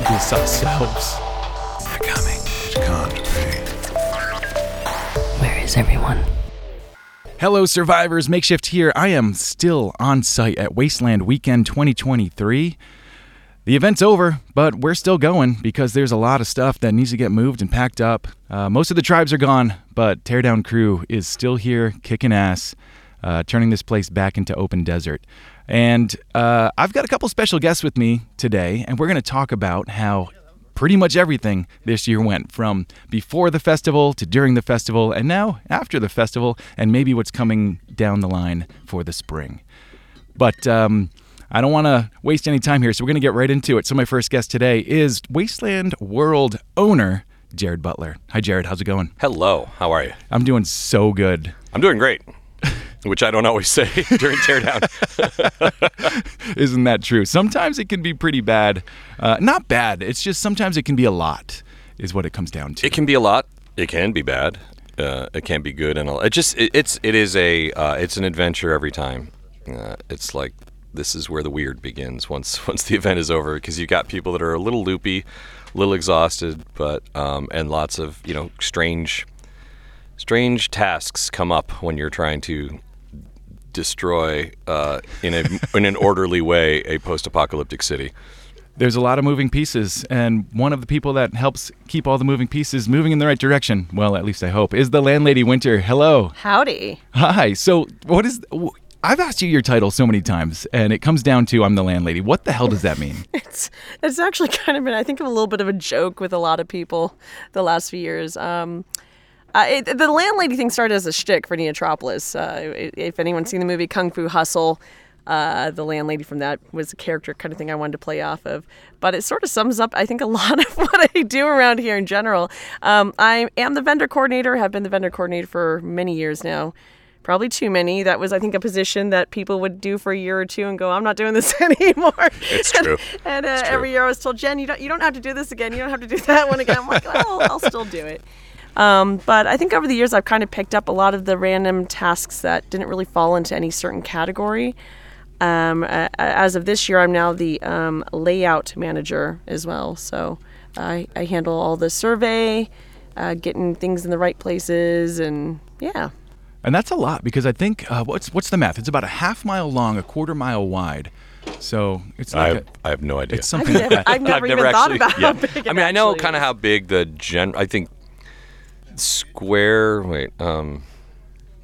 did this ourselves. They're coming. It can't be. Where is everyone? Hello, survivors. Makeshift here. I am still on site at Wasteland Weekend 2023. The event's over, but we're still going because there's a lot of stuff that needs to get moved and packed up. Uh, most of the tribes are gone, but Teardown Crew is still here kicking ass, uh, turning this place back into open desert. And uh, I've got a couple special guests with me today, and we're going to talk about how pretty much everything this year went from before the festival to during the festival and now after the festival and maybe what's coming down the line for the spring. But um, I don't want to waste any time here, so we're going to get right into it. So, my first guest today is Wasteland World owner Jared Butler. Hi, Jared. How's it going? Hello, how are you? I'm doing so good. I'm doing great, which I don't always say during teardown. Isn't that true? Sometimes it can be pretty bad. Uh, not bad, it's just sometimes it can be a lot, is what it comes down to. it can be a lot. It can be bad. Uh, it can be good, and it just it, it's it is a uh, it's an adventure every time. Uh, it's like this is where the weird begins once once the event is over because you've got people that are a little loopy, a little exhausted, but um, and lots of you know strange strange tasks come up when you're trying to destroy uh, in a in an orderly way a post-apocalyptic city. There's a lot of moving pieces, and one of the people that helps keep all the moving pieces moving in the right direction, well, at least I hope, is the landlady Winter. Hello. Howdy. Hi. So, what is I've asked you your title so many times, and it comes down to I'm the landlady. What the hell does that mean? It's it's actually kind of been I think of a little bit of a joke with a lot of people the last few years. Um, uh, it, the landlady thing started as a shtick for Neotropolis. Uh, if anyone's seen the movie Kung Fu Hustle, uh, the landlady from that was a character kind of thing I wanted to play off of. But it sort of sums up, I think, a lot of what I do around here in general. Um, I am the vendor coordinator. Have been the vendor coordinator for many years now. Probably too many. That was, I think, a position that people would do for a year or two and go, "I'm not doing this anymore." It's true. And uh, true. every year I was told, Jen, you don't you don't have to do this again. You don't have to do that one again. I'm like, oh, I'll still do it. Um, but I think over the years I've kind of picked up a lot of the random tasks that didn't really fall into any certain category. Um, a- a- as of this year, I'm now the um, layout manager as well. So I, I handle all the survey, uh, getting things in the right places, and yeah. And that's a lot because I think uh, what's what's the math? It's about a half mile long, a quarter mile wide. So it's I have, a, I have no idea. it's I've something never, like that. I've never even thought about how big it I mean, I know kind of how big the gen. I think square. Wait, um,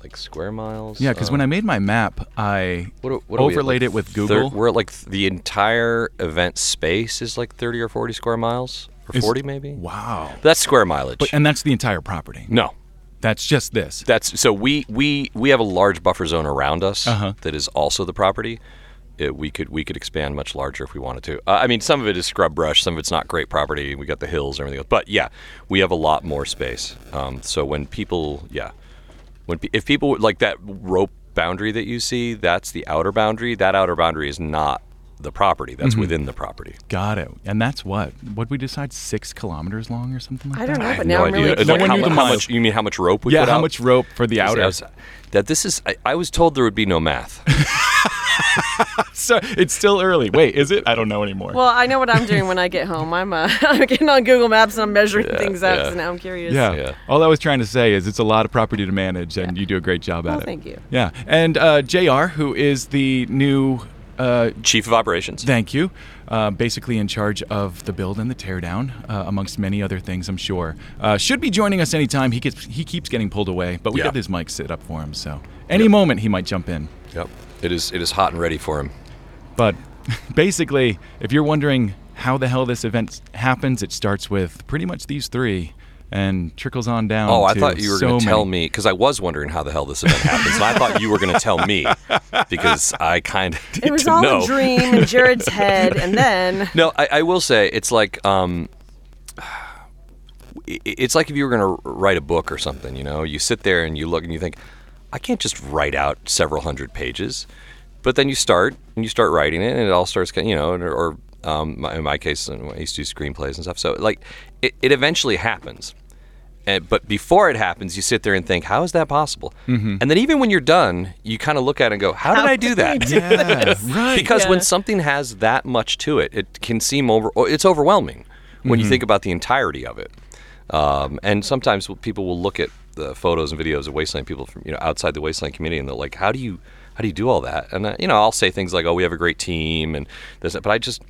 like square miles. Yeah, because when I made my map, I what, are- what are we at, overlaid like it with thir- Google. we're at like the entire event space is like thirty or forty square miles, or Is- forty maybe. wow. That's square mileage. But, and that's the entire property. no, That's just this. That's so we we we have a large buffer zone around us Uh-huh. that is also the property. It, we could we could expand much larger if we wanted to. Uh, I mean, some of it is scrub brush, some of it's not great property. We got the hills and everything else, but yeah, we have a lot more space. Um, so when people, yeah, when if people like that rope boundary that you see, that's the outer boundary. That outer boundary is not the property. Mm-hmm. That's within the property. Got it. And that's what? What we decide? Six kilometers long or something like I that? I don't know, but have now no I'm idea. really No like, one how, knew how much? You mean how much rope we Yeah, put how out? much rope for the outer? Was- that this is. I, I was told there would be no math. So it's still early. Wait, is it? I don't know anymore. Well, I know what I'm doing when I get home. I'm uh, I'm getting on Google Maps and I'm measuring things out. yeah. So now I'm curious. yeah. yeah. All I was trying to say is it's a lot of property to manage, and you do a great job at Well, it. thank you. Yeah. And uh, JR, who is the new, uh, Chief of operations. thank you, uh, basically in charge of the build and the teardown, uh, amongst many other things, I'm sure, uh, should be joining us anytime. He gets he keeps getting pulled away, but we Yeah. got his mic set up for him, so any moment he might jump in. Yep. It is. It is hot and ready for him. But basically, if you're wondering how the hell this event happens, it starts with pretty much these three and trickles on down. Oh, I to thought you were so going to tell many. me because I was wondering how the hell this event happens, and I thought you were going to tell me because I kind of need It was to all know. a dream in Jared's head, and then No, I, I will say it's like um, it's like if you were going to write a book or something. You know, you sit there and you look and you think, I can't just write out several hundred pages, but then you start and you start writing it, and it all starts, kind- you know, or, or um, my- in my case, I used to do screenplays and stuff. So like, it, it eventually happens. And, but before it happens, you sit there and think, how is that possible? And then even when you're done, you kind of look at it and go, how did I do that? Yeah, right. because when something has that much to it, it can seem over. It's overwhelming when you think about the entirety of it. Um, and sometimes people will look at the photos and videos of Wasteland people from you know outside the Wasteland community, and they're like, "How do you how do you do all that?" And uh, you know, I'll say things like, "Oh, we have a great team," and this, but I just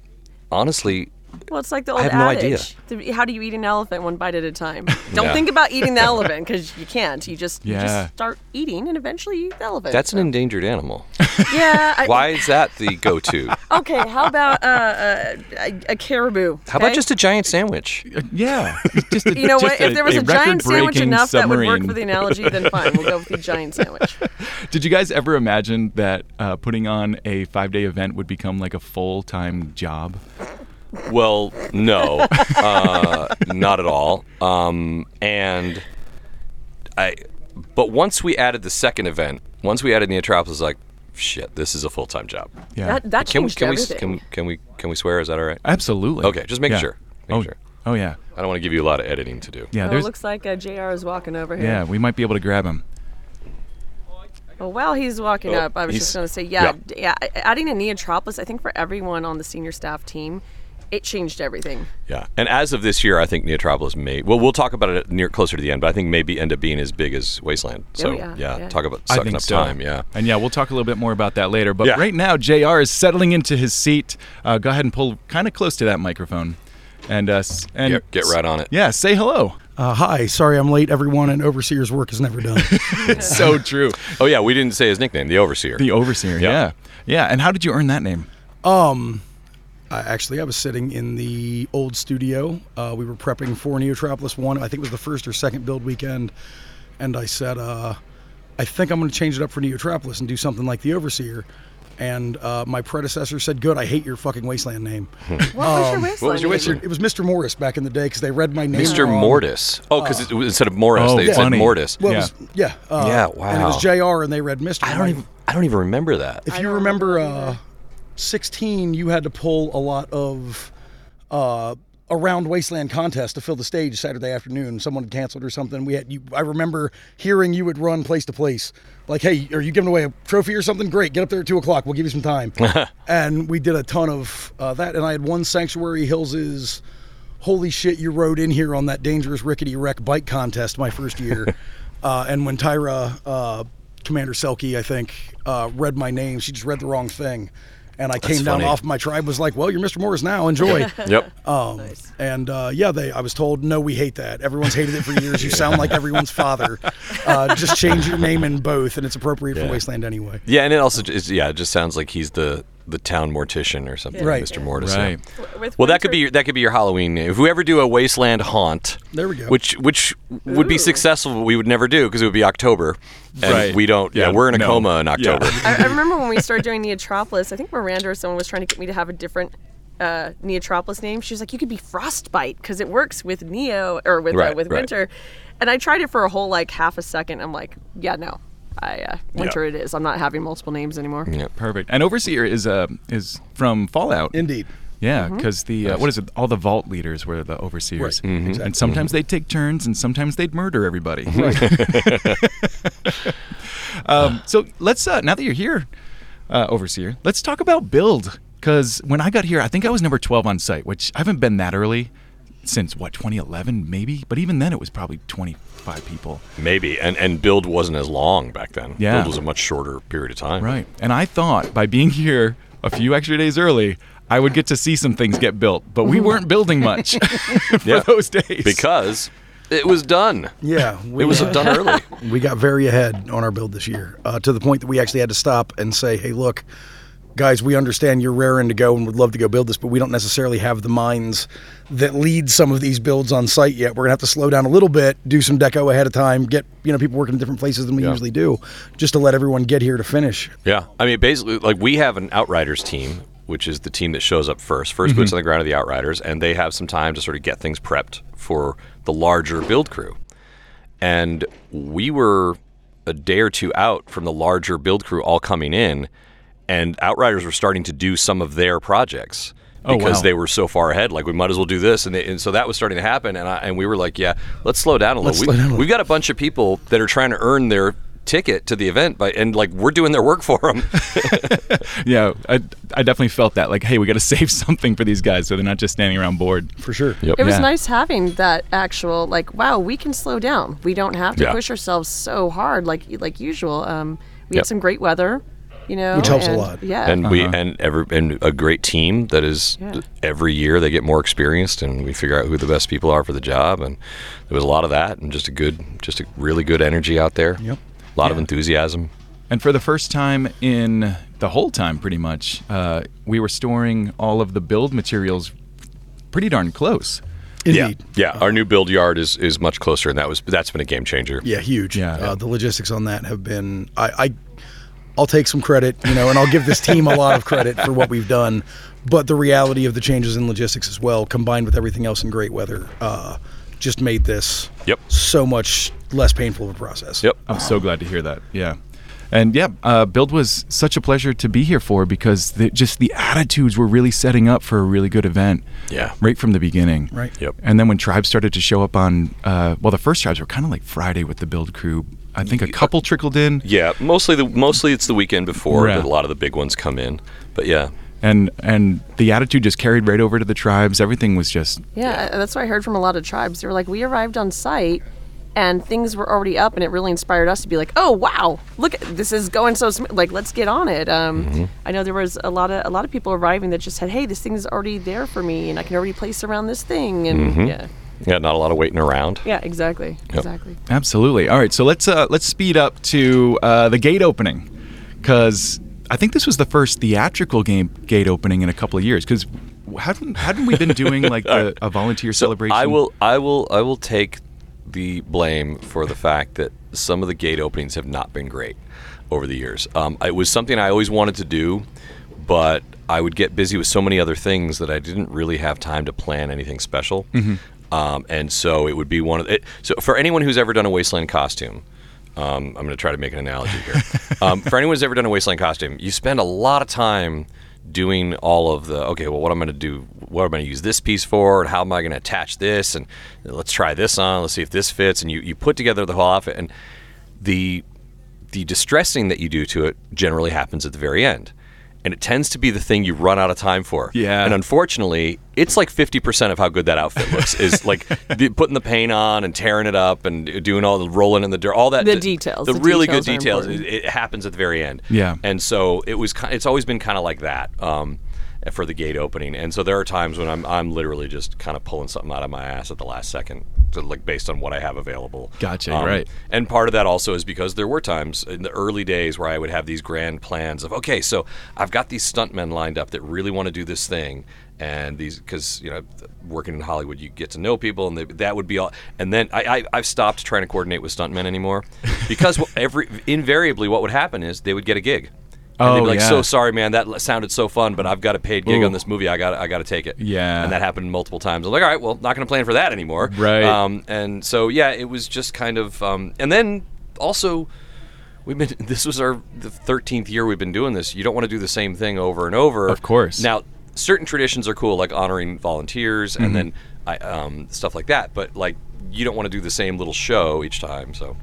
honestly, Well, it's like the old I old have no idea. adage. How do you eat an elephant one bite at a time? Don't Yeah. think about eating the elephant because you can't. You just you just start eating and eventually you eat the elephant. that's an endangered animal. yeah. I, Why is that the go-to? Okay. How about uh, uh, a, a caribou? How about just a giant sandwich? yeah. Just a, You know just what? If there was a, giant sandwich record-breaking enough that would work for the analogy, then fine. We'll go with the giant sandwich. Did you guys ever imagine that uh, putting on a five day event would become like a full time job? Well, no, uh, not at all. Um, and I, but once we added the second event, once we added Neotropolis, like, shit, this is a full time job. Yeah. That that Can we changed can we can, can we can we swear? Is that all right? Absolutely. Okay, just making Yeah. sure. Making oh, sure. oh, yeah. I don't want to give you a lot of editing to do. Yeah, oh, it looks like uh, Jr. is walking over here. Yeah, we might be able to grab him. Well, while he's walking Oh, up, I was just going to say, yeah, d- yeah, adding a Neotropolis, I think for everyone on the senior staff team, it changed everything. Yeah, and as of this year, I think Neotropolis may. Well, we'll talk about it near closer to the end, but I think maybe end up being as big as Wasteland. So yeah, yeah. talk about I sucking think up so. time. Yeah. And yeah, we'll talk a little bit more about that later. But Yeah. right now, JR is settling into his seat. Uh, go ahead and pull kind of close to that microphone. And, uh, and Get- get right on it. Yeah, say hello. Uh, hi, sorry I'm late, everyone, and Overseer's work is never done. It's so true. Oh yeah, we didn't say his nickname, the Overseer. The overseer. Yeah. Yeah. yeah. And how did you earn that name? I, actually, I was sitting in the old studio. Uh, we were prepping for Neotropolis 1. I think it was the first or second build weekend. And I said, uh, I think I'm going to change it up for Neotropolis and do something like the Overseer. And uh, my predecessor said, Good, I hate your fucking Wasteland name. What was your wasteland? Um, what was your name? wasteland? it was Mr. Morris back in the day because they read my name. Mr. wrong. Mortis. Oh, because instead of Morris, Oh, they yeah. said funny. Mortis. Well, Yeah. was, yeah. Uh, Yeah, And it was wow. JR and they read Mr. I don't even. I don't even remember that. If I you remember, remember uh, either. 16, you had to pull a lot of uh, around Wasteland contest to fill the stage Saturday afternoon. Someone had canceled or something. We had you. I remember hearing you would run place to place, like, "Hey, are you giving away a trophy or something? Great, get up there at two o'clock. We'll give you some time." and we did a ton of uh, that. And I had one Sanctuary Hills's. Holy shit! You rode in here on that dangerous rickety wreck bike contest my first year, uh, and when Tyra, uh, Commander Selkie, I think, uh, read my name, she just read the wrong thing, and I came down funny. off my tribe was like, "Well, you're Mr. Morris now. Enjoy." Yep. Um, And uh, yeah, they. I was told, no, we hate that. Everyone's hated it for years. You sound like everyone's father. Uh, just change your name in both, and it's appropriate for Wasteland anyway. Yeah, and it also just, yeah, it just sounds like he's the the town mortician or something, Right. Mr. Mortis. yeah. Right. With Well, that could be your, that could be your Halloween name. If we ever do a Wasteland haunt, There we go. Which which would be successful, but we would never do because it would be October, and Right. we don't. Yeah, Yeah, we're in a no. coma in October. I, I remember when we started doing Neotropolis, I think Miranda or someone was trying to get me to have a different uh, Neotropolis name. She was like, you could be Frostbite because it works with Neo or with, Right, uh, with right. Winter. And I tried it for a whole like half a second. I'm like, yeah, no. I, uh, winter it is. I'm not having multiple names anymore. Yeah. Perfect. And overseer is uh is from Fallout. Indeed. Yeah, Mm-hmm. because the uh, what is it? All the vault leaders were the overseers, Right, Mhm. and exactly. sometimes they'd take turns, and sometimes they'd murder everybody. um, so let's uh, now that you're here, uh, overseer, let's talk about build. Because when I got here, I think I was number 12 on site, which I haven't been that early since what 2011 maybe. But even then, it was probably 25 people. Maybe, and and build wasn't as long back then. Yeah. build was a much shorter period of time. Right. And I thought by being here a few extra days early, I would get to see some things get built. But we weren't building much for Yeah. those days. because it was done. Yeah, we, It was uh, done early. we got very ahead on our build this year uh, to the point that we actually had to stop and say, "Hey, look, guys, we understand you're raring to go and would love to go build this, but we don't necessarily have the minds that lead some of these builds on site yet. We're gonna have to slow down a little bit, do some deco ahead of time, get you know people working in different places than we Yeah. usually do, just to let everyone get here to finish." Yeah, I mean, basically, like we have an Outriders team, which is the team that shows up first, 1st mm-hmm. boots on the ground of the Outriders, and they have some time to sort of get things prepped for the larger build crew. And we were a day or two out from the larger build crew all coming in, and Outriders were starting to do some of their projects. Oh, because wow. they were so far ahead. Like we might as well do this, and, they, and so that was starting to happen. And I, and we were like, yeah, let's slow down a little. Let's we, slow down a little. We've got a bunch of people that are trying to earn their ticket to the event, by and like we're doing their work for them. Yeah, I, I definitely felt that. Like, hey, we got to save something for these guys so they're not just standing around bored. for sure. Yep. It was Yeah. nice having that actual like, wow, we can slow down. We don't have to Yeah. push ourselves so hard like like usual. Um, we Yep. had some great weather, you know, Which helps a lot. Yeah, and we and every and a great team that is Yeah. every year they get more experienced and we figure out who the best people are for the job and there was a lot of that and just a good just a really good energy out there Yep. a lot of enthusiasm And for the first time in the whole time, pretty much, uh, we were storing all of the build materials pretty darn close. Indeed. yeah our new build yard is is much closer and that was that's been a game changer Yeah, huge. Yeah. Uh, the logistics on that have been. I, I, I'll take some credit, you know, and I'll give this team a lot of credit for what we've done. But the reality of the changes in logistics as well, combined with everything else in great weather, uh, just made this Yep. so much less painful of a process. yep I'm so glad to hear that. Yeah. And yeah, uh, Build was such a pleasure to be here for because the, just the attitudes were really setting up for a really good event. Yeah. Right from the beginning. Right. Yep. And then when tribes started to show up on, uh, well, the first tribes were kind of like Friday with the Build crew. I think a couple trickled in. yeah mostly the mostly it's the weekend before Yeah. that a lot of the big ones come in but yeah And and the attitude just carried right over to the tribes. Everything was just Yeah, uh, that's what I heard from a lot of tribes. They were like, we arrived on site and things were already up, and it really inspired us to be like, oh wow, look, this is going so smooth. Like, let's get on it. Um, Mm-hmm. I know there was a lot of a lot of people arriving that just said, hey, this thing's already there for me, and I can already place around this thing, and Mm-hmm. yeah, yeah not a lot of waiting around yeah, exactly, exactly. Absolutely. All right, so let's uh, let's speed up to uh, the gate opening because I think this was the first theatrical game gate opening in a couple of years. Because hadn't hadn't we been doing like the, a volunteer celebration? I will, I will, I will take the blame for the fact that some of the gate openings have not been great over the years. Um, it was something I always wanted to do, but I would get busy with so many other things that I didn't really have time to plan anything special. Um, and so it would be one of it. So for anyone who's ever done a wasteland costume. Um, I'm going to try to make an analogy here. um, for anyone who's ever done a wasteland costume, you spend a lot of time doing all of the okay well what am i'm going to do what am i'm going to use this piece for and how am i going to attach this and let's try this on let's see if this fits and you, you put together the whole outfit and the the distressing that you do to it generally happens at the very end and it tends to be the thing you run out of time for Yeah. and unfortunately it's like 50% of how good that outfit looks is like the, putting the paint on and tearing it up and doing all the rolling in the dirt all that The details, the, the really details good details it, it happens at the very end Yeah. and so it was. It's always been kind of like that um, for the gate opening. And so there are times when I'm I'm literally just kind of pulling something out of my ass at the last second, to, like based on what I have available. Um, Gotcha, right. And part of that also is because there were times in the early days where I would have these grand plans of okay, so I've got these stuntmen lined up that really want to do this thing. And these, because you know, working in Hollywood, you get to know people, and they, that would be all. And then I, I, I've stopped trying to coordinate with stuntmen anymore, because every invariably what would happen is they would get a gig, and they'd Oh, be like, yeah. "So sorry, man, that sounded so fun, but I've got a paid gig Ooh. on this movie. I got, I got to take it." Yeah. and that happened multiple times. I'm like, "All right, well, not going to plan for that anymore." Right. Um, and so yeah, it was just kind of, um, and then also. We've been. This was our the thirteenth year we've been doing this. You don't want to do the same thing over and over. Of course. Now, certain traditions are cool, like honoring volunteers Mm-hmm. and then I, um, stuff like that. But like, you don't want to do the same little show each time. So,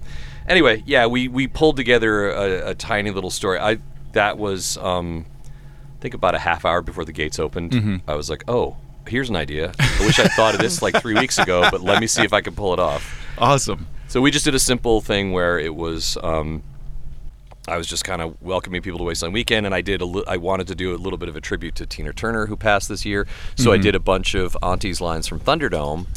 anyway, yeah, we we pulled together a, a tiny little story. I that was um, I think about a half hour before the gates opened. Mm-hmm. I was like, oh, here's an idea. I wish I thought of this like three weeks ago, but let me see if I can pull it off. awesome. So we just did a simple thing where it was. Um, I was just kind of welcoming people to Wasteland Weekend, and I did. A li- I wanted to do a little bit of a tribute to Tina Turner, who passed this year. So I did a bunch of Auntie's lines from Thunderdome,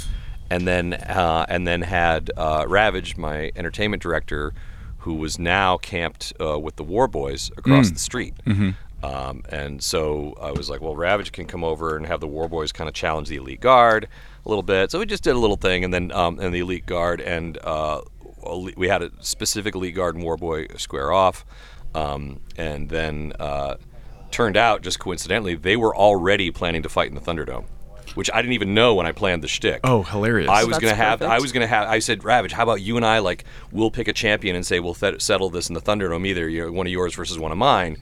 and then uh, and then had uh, Ravage, my entertainment director, who was now camped uh, with the War Boys across the street. Um, and so I was like, well, Ravage can come over and have the War Boys kind of challenge the Elite Guard a little bit. So we just did a little thing, and then um, and the Elite Guard and uh, we had a specific Elite Guard and War Boy square off, um, and then uh, turned out just coincidentally they were already planning to fight in the Thunderdome. Which I didn't even know when I planned the shtick. Oh, hilarious. I was That's gonna have. I was gonna have. I said, Ravage, how about you and I like we'll pick a champion and say we'll th- settle this in the Thunderdome either you know, one of yours versus one of mine,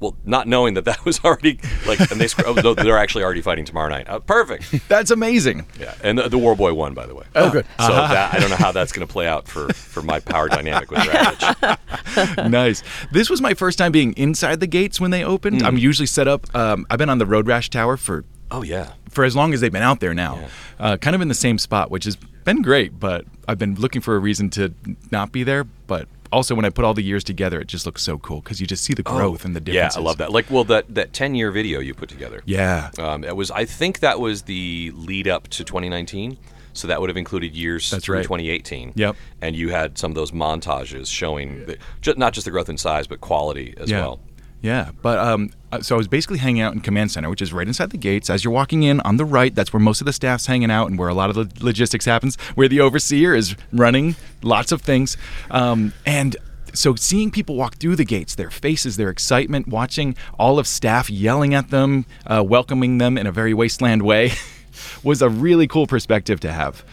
Well, not knowing that that was already like, and they sc- oh, no, they're actually already fighting tomorrow night. Uh, perfect. That's amazing. Yeah, and the, the War Boy won, by the way. Oh, good. So that, I don't know how that's going to play out for, for my power dynamic with Ravage. nice. This was my first time being inside the gates when they opened. I'm usually set up. Um, I've been on the Road Rash Tower for Oh yeah. For as long as they've been out there now, uh, kind of in the same spot, which has been great. But I've been looking for a reason to not be there. But also, when I put all the years together, it just looks so cool because you just see the growth and the differences. Yeah. I love that. Like, well, that that ten year video you put together. Yeah. Um, it was. I think that was the lead up to 2019. So that would have included years That's through right. 2018. Yep. And you had some of those montages showing the, not just the growth in size, but quality as yeah. well. Yeah, but um, so I was basically hanging out in command center, which is right inside the gates. As you're walking in on the right, that's where most of the staff's hanging out, and where a lot of the logistics happens. Where the overseer is running lots of things, um, and so seeing people walk through the gates, their faces, their excitement, watching all of staff yelling at them, uh, welcoming them in a very wasteland way, was a really cool perspective to have.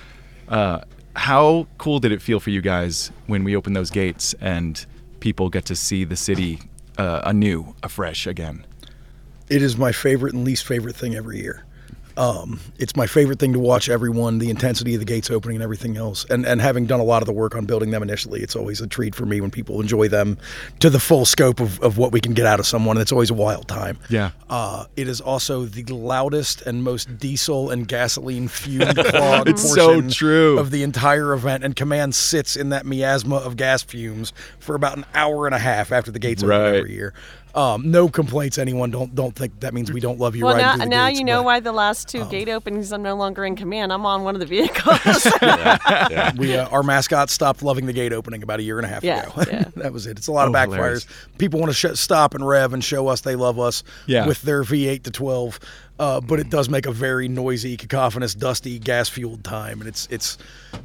Uh, how cool did it feel for you guys when we opened those gates and people get to see the city uh, anew, afresh again? It is my favorite and least favorite thing every year. Um, it's my favorite thing to watch everyone, the intensity of the gates opening and everything else. And and having done a lot of the work on building them initially, it's always a treat for me when people enjoy them to the full scope of, of what we can get out of someone. And it's always a wild time. Yeah. Uh, it is also the loudest and most diesel and gasoline fumed clogged It's so portion true. of the entire event. And Command sits in that miasma of gas fumes for about an hour and a half after the gates Right. open every year. Um, no complaints. Anyone don't don't think that means we don't love you. Well, riding now, the now gates, you know but why the last two gate openings I'm no longer in command. I'm on one of the vehicles. Yeah. We uh, our mascot stopped loving the gate opening about a year and a half Yeah, ago. yeah. that was it. It's a lot of Oh, backfires. hilarious. People want to sh- stop and rev and show us they love us Yeah. with their V8 to 12, uh, but it does make a very noisy, cacophonous, dusty, gas fueled time. And it's it's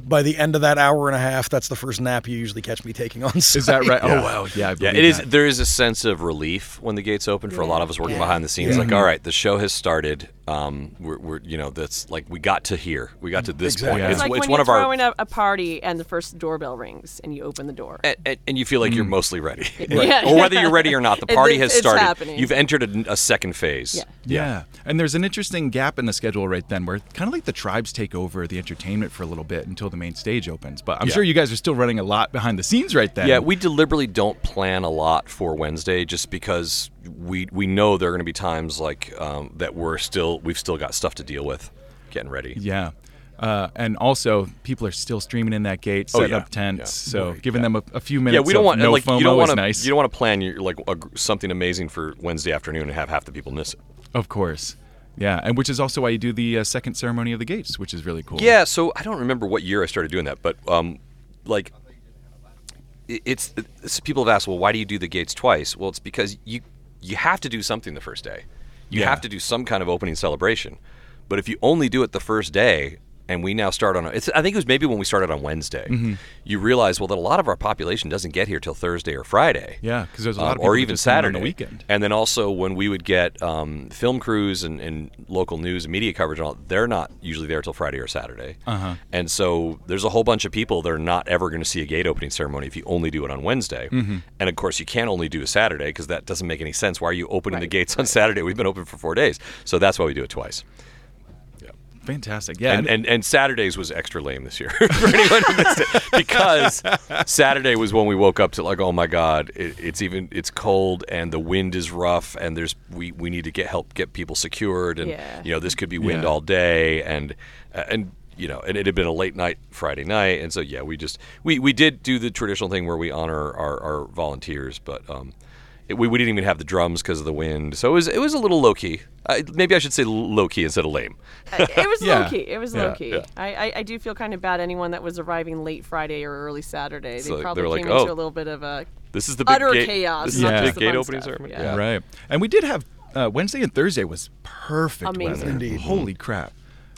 by the end of that hour and a half, that's the first nap you usually catch me taking on. Is that right? Yeah. Oh wow, yeah, I Yeah, believe It is. There is a sense of relief when the gates open for a lot of us working Yeah. behind the scenes. Like, all right, the show has started. Um, we're, we're, you know, that's like we got to here. We got to this Exactly. point. it's like it's when one you're of our, throwing a, a party and the first doorbell rings and you open the door. and, and- and you feel like you're mostly ready, Yeah. or whether you're ready or not. The party it's- has it's started. happening. You've entered a, a second phase. Yeah. Yeah. and there's an interesting gap in the schedule right then, where kind of like the tribes take over the entertainment for a little bit until the main stage opens. But I'm Yeah. sure you guys are still running a lot behind the scenes right then. Yeah, we deliberately don't plan a lot for Wednesday just because we we know there are going to be times like um, that we're still we've still got stuff to deal with, getting ready. Yeah. Uh, and also, people are still streaming in that gate, Oh, setting yeah. up tents. Yeah. So Right. giving Yeah. them a, a few minutes. Yeah, we don't want no like FOMO you don't want to nice. you don't want to plan your like a, something amazing for Wednesday afternoon and have half the people miss it. Of course. Yeah, and which is also why you do the uh, second ceremony of the gates, which is really cool. Yeah, so I don't remember what year I started doing that, but um, like it's, it's people have asked, well, why do you do the gates twice? Well, it's because you you have to do something the first day. You Yeah. have to do some kind of opening celebration. But if you only do it the first day, and we now start on it's I think it was maybe when we started on Wednesday, Mm-hmm. you realize well that a lot of our population doesn't get here till Thursday or Friday. Yeah, because there's a lot Um, of or even just come in on Saturday the weekend. And then also when we would get um, film crews and, and local news and media coverage and all, they're not usually there till Friday or Saturday. Uh-huh. And so there's a whole bunch of people that are not ever going to see a gate opening ceremony if you only do it on Wednesday. Mm-hmm. And of course, you can't only do a Saturday because that doesn't make any sense. Why are you opening the Right, gates on Saturday? We've been open for four days. So that's why we do it twice. Fantastic. Yeah. And, and and Saturdays was extra lame this year for anyone who missed it because Saturday was when we woke up to like oh my god it, it's even it's cold and the wind is rough and there's we, we need to get help get people secured and Yeah. you know this could be wind Yeah. all day and uh, and you know and it had been a late night Friday night and so yeah we just we, we did do the traditional thing where we honor our, our volunteers but um it, we, we didn't even have the drums because of the wind so it was it was a little low key uh, maybe I should say low key instead of lame it was Yeah. low key. It was Yeah, low key. yeah. I, I, I do feel kind of bad anyone that was arriving late Friday or early Saturday. They So probably they're like, came into "Oh, a little bit of a This is the big utter gate, chaos. This is not the just the gate fun opening stuff, ceremony. yeah. Right. And we did have uh, Wednesday and Thursday was perfect Amazing. weather. Indeed. Holy crap.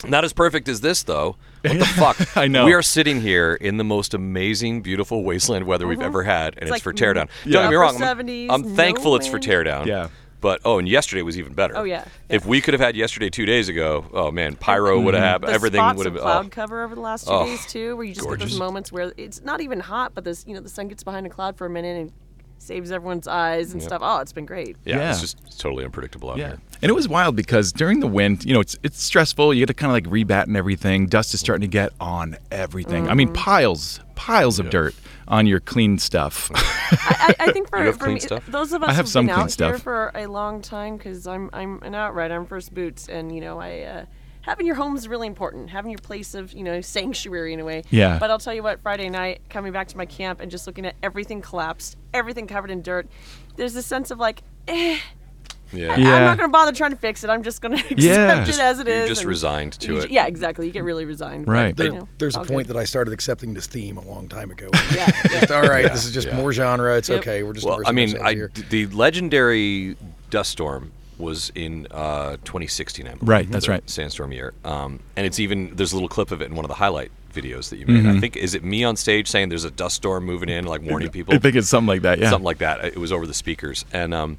Not as perfect as this though. What the fuck? I know. We are sitting here in the most amazing, beautiful wasteland weather we've ever uh-huh. had, and it's, like for teardown. m- Don't get me upper wrong. I'm- 70s, I'm, no thankful it's for wind. teardown. Yeah. But oh, and yesterday was even better. Oh, yeah. If we could have had yesterday two days ago, oh man, pyro mm-hmm. would have happened. the Everything spots would have of been. cloud Oh. cover over the last two Oh, days too, where you just get gorgeous. those moments where it's not even hot, but this you know the sun gets behind a cloud for a minute and saves everyone's eyes and stuff. Oh, it's been great. Yeah, it's just totally unpredictable out Yeah. here. And it was wild because during the wind, you know, it's it's stressful. You got to kind of like rebat and everything. Dust is starting to get on everything. I mean, piles, piles of dirt on your clean stuff. I, I think for, for me, stuff? those of us I have who've some been clean out stuff. here for a long time, because I'm I'm an outrider, I'm first boots, and you know I. Uh, Having your home is really important. Having your place of, you know, sanctuary in a way. Yeah. But I'll tell you what, Friday night, coming back to my camp and just looking at everything collapsed, everything covered in dirt, there's a sense of like, eh, Yeah. I'm not going to bother trying to fix it. I'm just going to accept Yeah. it Just- as it is. You're just resigned to you it. ju- Yeah, exactly. You get really resigned. but, Right. you know, there's a point good. that I started accepting this theme a long time ago. Yeah. Just, all right, this is just Yeah. more genre. It's Yep. okay. We're just Well, I mean, I, here. the legendary dust storm was in uh, 2016. I believe, Right, that's right. Sandstorm year, um, and it's even there's a little clip of it in one of the highlight videos that you made. Mm-hmm. I think is it me on stage saying there's a dust storm moving in, like warning people. I think it's something like that. Yeah. something like that. It was over the speakers, and um,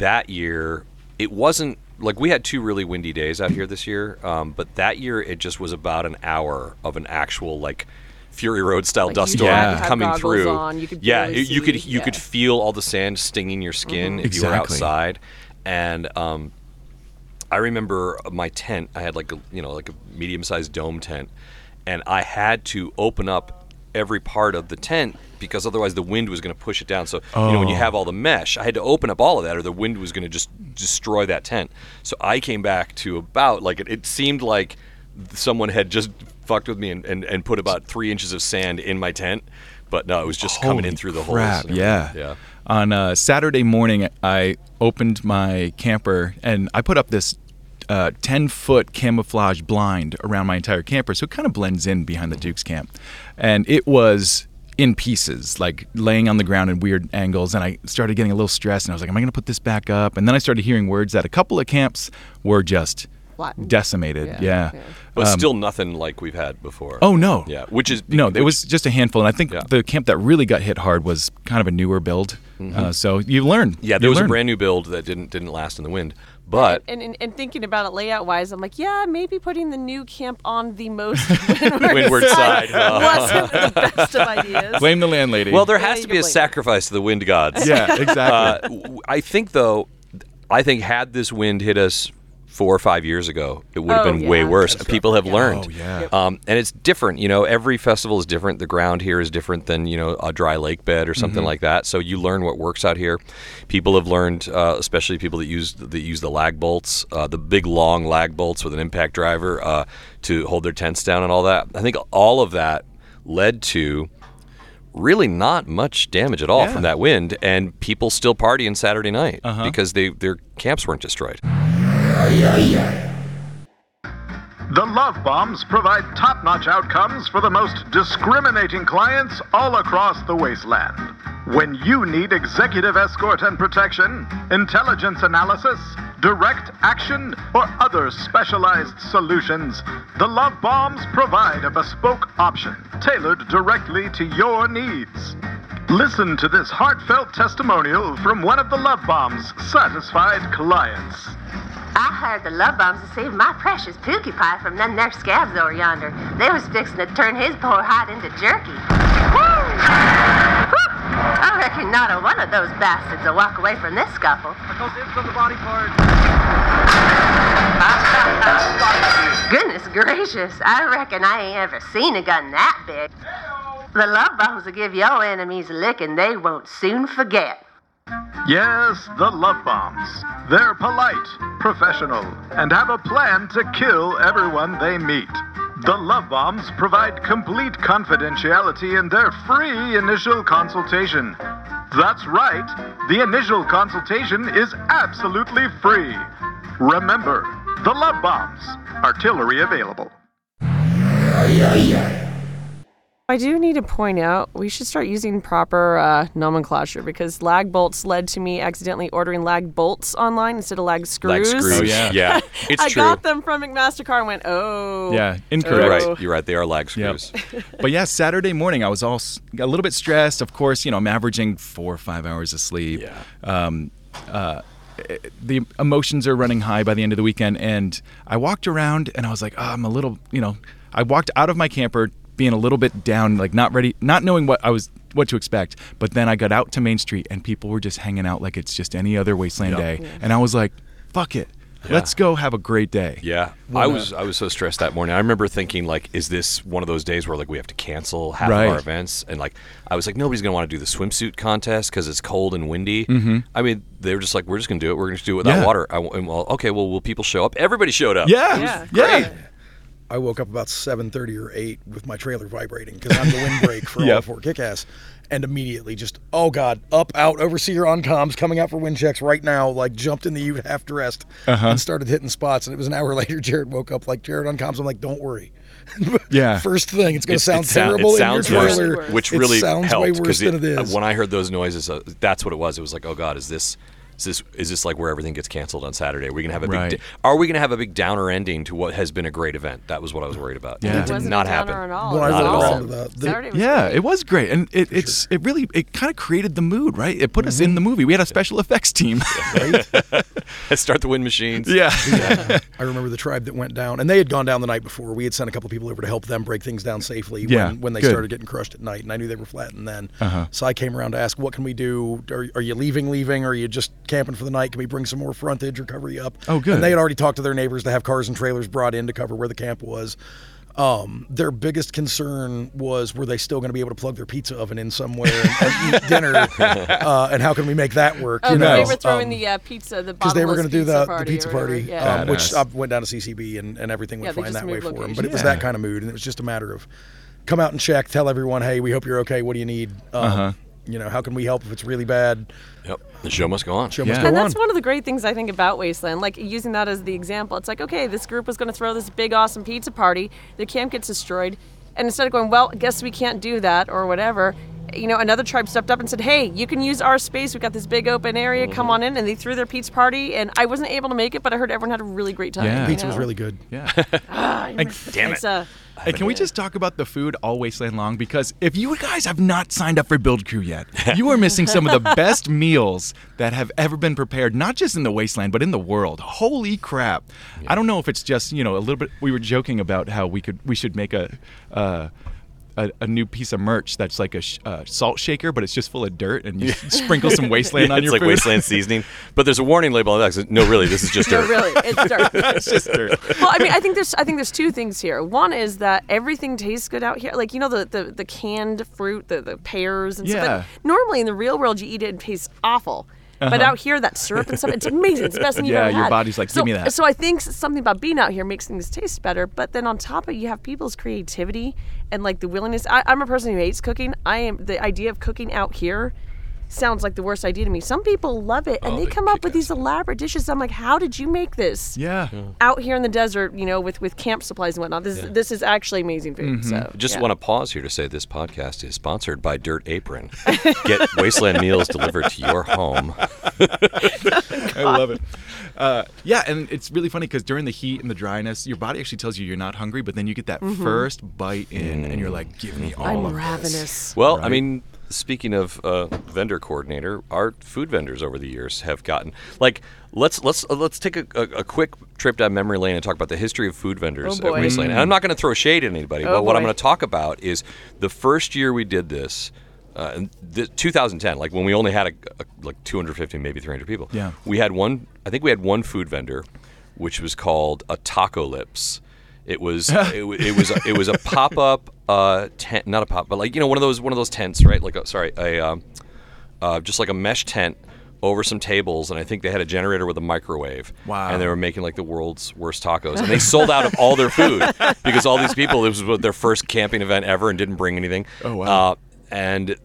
that year it wasn't like we had two really windy days out here this year, um, but that year it just was about an hour of an actual like. Fury Road style Like, dust storm had to have coming through. on, you could yeah, barely you, you could see, you could feel all the sand stinging your skin if you were Exactly. outside, and um, I remember my tent. I had like a you know like a medium sized dome tent, and I had to open up every part of the tent because otherwise the wind was going to push it down. So you know when you Oh. have all the mesh, I had to open up all of that, or the wind was going to just destroy that tent. So I came back to about like it, it seemed like someone had just fucked with me and, and, and put about three inches of sand in my tent. But no, it was just coming in through the crap, holes. Yeah. Yeah. On uh, Saturday morning, I opened my camper and I put up this uh, 10 foot camouflage blind around my entire camper. So it kind of blends in behind the Duke's camp. And it was in pieces, like laying on the ground in weird angles. And I started getting a little stressed and I was like, am I going to put this back up? And then I started hearing words that a couple of camps were just Flattened. decimated. Yeah, Yeah. yeah. But Um, still nothing like we've had before. Oh, no. Yeah, which is No, it was just a handful, and I think Yeah. the camp that really got hit hard was kind of a newer build. Uh, so you learn. Yeah, You there was a brand new build that didn't didn't last in the wind. But And, and, and thinking about it layout wise, I'm like, yeah, maybe putting the new camp on the most Windward side. wasn't the best of ideas. Blame the landlady. well, there Yeah, has you to be a blame. sacrifice to the wind gods. yeah, exactly. Uh, w- I think though, I think had this wind hit us four or five years ago, it would have Oh, been way yeah. worse. People have learned. Oh, yeah. Um, and it's different. You know, every festival is different. The ground here is different than you know a dry lake bed or Mm-hmm. something like that. So you learn what works out here. People have learned, uh, especially people that use that use the lag bolts, uh, the big long lag bolts with an impact driver uh, to hold their tents down and all that. I think all of that led to really not much damage at all Yeah. from that wind, and people still partying Saturday night Uh-huh. because they their camps weren't destroyed. The Love Bombs provide top notch outcomes for the most discriminating clients all across the wasteland. When you need executive escort and protection, intelligence analysis, direct action, or other specialized solutions, the Love Bombs provide a bespoke option tailored directly to your needs. Listen to this heartfelt testimonial from one of the Love Bombs' satisfied clients. I hired the love bombs to save my precious Pookie Pie from them there scabs over yonder. They was fixing to turn his poor hide into jerky. Woo! Whew! I reckon not a one of those bastards will walk away from this scuffle. I call dibs on the body part. Goodness gracious, I reckon I ain't ever seen a gun that big. The love bombs will give your enemies a licking they won't soon forget. Yes, the Love Bombs. They're polite, professional, and have a plan to kill everyone they meet. The Love Bombs provide complete confidentiality in their free initial consultation. That's right, the initial consultation is absolutely free. Remember, the Love Bombs. Artillery available. I do need to point out we should start using proper uh, nomenclature because lag bolts led to me accidentally ordering lag bolts online instead of lag screws. Like screws. Oh, yeah. yeah. It's I true. got them from McMaster-Carr and went, oh. Yeah, You're incorrect. Oh. right. You're right. They are lag Yep. screws. but yeah, Saturday morning I was all a little bit stressed. Of course, you know I'm averaging four or five hours of sleep. Yeah. Um, uh, the emotions are running high by the end of the weekend, and I walked around and I was like, oh, I'm a little, you know. I walked out of my camper, being a little bit down, like not ready, not knowing what I was what to expect. But then I got out to Main Street and people were just hanging out like it's just any other wasteland day, and I was like, "Fuck it, let's go have a great day." Yeah, I was I was so stressed that morning. I remember thinking like, is this one of those days where like we have to cancel half Right. of our events? And like, I was like, nobody's gonna want to do the swimsuit contest because it's cold and windy. Mm-hmm. I mean, they were just like, we're just gonna do it. We're gonna do it without Yeah. water. I, w- and, well, okay, well, will people show up? Everybody showed up. Yeah, Yeah. yeah. I woke up about 7:30 or 8 with my trailer vibrating because I'm the windbreak for all Yep. four Kickass, and immediately just oh god, up out overseer on comms coming out for wind checks right now. Like jumped in the Ute half dressed Uh-huh. and started hitting spots. And it was an hour later. Jared woke up like Jared on comms. I'm like, don't worry. Yeah. First thing, it's gonna It- sound it sou- terrible It sounds in your worse, trailer, worse. which It really sounds helped way worse than it is. When I heard those noises, uh, that's what it was. It was like, oh god, is this? Is this, is this like where everything gets canceled on Saturday? Are we gonna have a big? Right. da- are we gonna have a big downer ending to what has been a great event? That was what I was worried about. Yeah. And It it did wasn't not a happen. at all. When I It was awesome. around the- the- Saturday was Yeah, great. it was great, and it, it's it really it kind of created the mood, right? It put us in the movie. We had a special effects team. Start the wind machines. yeah, I remember the tribe that went down, and they had gone down the night before. We had sent a couple people over to help them break things down safely Yeah, when, when they good. started getting crushed at night, and I knew they were flattened then. Uh-huh. So I came around to ask, what can we do? Are, are you leaving, leaving? Or are you just camping for the night? Can we bring some more frontage or cover you up? Oh, good. And they had already talked to their neighbors to have cars and trailers brought in to cover where the camp was. Um, their biggest concern was were they still going to be able to plug their pizza oven in somewhere and, and eat dinner? uh, and how can we make that work? Oh, you know, they were throwing Um, the uh, pizza, the because they were going to do the, party the pizza party, Yeah. um, which I went down to CCB and, and everything Yeah, went they fine that way moved for them. location. But it was Yeah. that kind of mood, and it was just a matter of come out and check, tell everyone, hey, we hope you're okay. What do you need? Um, Uh-huh. You know, how can we help if it's really bad? Yep. The show must go on. Show must Yeah. go And on. that's one of the great things I think about Wasteland. Like using that as the example, it's like, okay, this group was going to throw this big, awesome pizza party. The camp gets destroyed. And instead of going, well, I guess we can't do that or whatever, you know, another tribe stepped up and said, hey, you can use our space. We've got this big open area. Come Mm-hmm. on in. And they threw their pizza party. And I wasn't able to make it, but I heard everyone had a really great time. Yeah. you Pizza was know? really good. yeah. Damn it. Uh, Hey, can we just talk about the food all wasteland long? Because if you guys have not signed up for Build Crew yet, you are missing some of the best meals that have ever been prepared, not just in the wasteland, but in the world. Holy crap! I don't know if it's just you know a little bit. We were joking about how we could we should make a. Uh, a, a new piece of merch that's like a sh- uh, salt shaker, but it's just full of dirt, and you sprinkle some wasteland Yeah, on your. it's your like food. wasteland seasoning, but there's a warning label on that. 'cause No, really, this is just no, dirt. really, it's dirt. it's just dirt. well, I mean, I think there's I think there's two things here. One is that everything tastes good out here. Like you know the the, the canned fruit, the, the pears and stuff. Yeah. Like, normally in the real world you eat it and it tastes awful. But out here, that syrup and stuff, it's amazing. It's the best thing you've Uh-huh. Yeah, ever your had. body's like, so, "Give me that." So I think something about being out here makes things taste better. But then on top of it, you have people's creativity and like the willingness. I, I'm a person who hates cooking. I am the idea of cooking out here sounds like the worst idea to me. Some people love it and Oh, they they come up with these elaborate dishes. I'm like, how did you make this? Yeah. out here in the desert, you know, with with camp supplies and whatnot. This this is actually amazing food. Mm-hmm. So Just yeah. want to pause here to say this podcast is sponsored by Dirt Apron. Get wasteland meals delivered to your home. I love it. Uh, yeah, and it's really funny because during the heat and the dryness, your body actually tells you you're not hungry, but then you get that mm-hmm. first bite in, and you're like, "Give me mm-hmm. all I'm of this." ravenous. Well, I mean, speaking of uh, vendor coordinator, our food vendors over the years have gotten like let's let's uh, let's take a, a, a quick trip down memory lane and talk about the history of food vendors Oh, at boy. Wasteland. And I'm not going to throw shade at anybody, Oh, but what I'm going to talk about is the first year we did this. Uh, in the 2010, like when we only had a, a, like 250, maybe 300 people. Yeah. We had one. I think we had one food vendor, which was called a Taco Lips. It was it, it was it was a pop up uh, tent, not a pop, but like you know one of those one of those tents, right? Like a, sorry, a um, uh, just like a mesh tent over some tables, and I think they had a generator with a microwave. Wow. And they were making like the world's worst tacos, and they sold out of all their food because all these people. This was their first camping event ever, and didn't bring anything. Oh, wow. Uh, and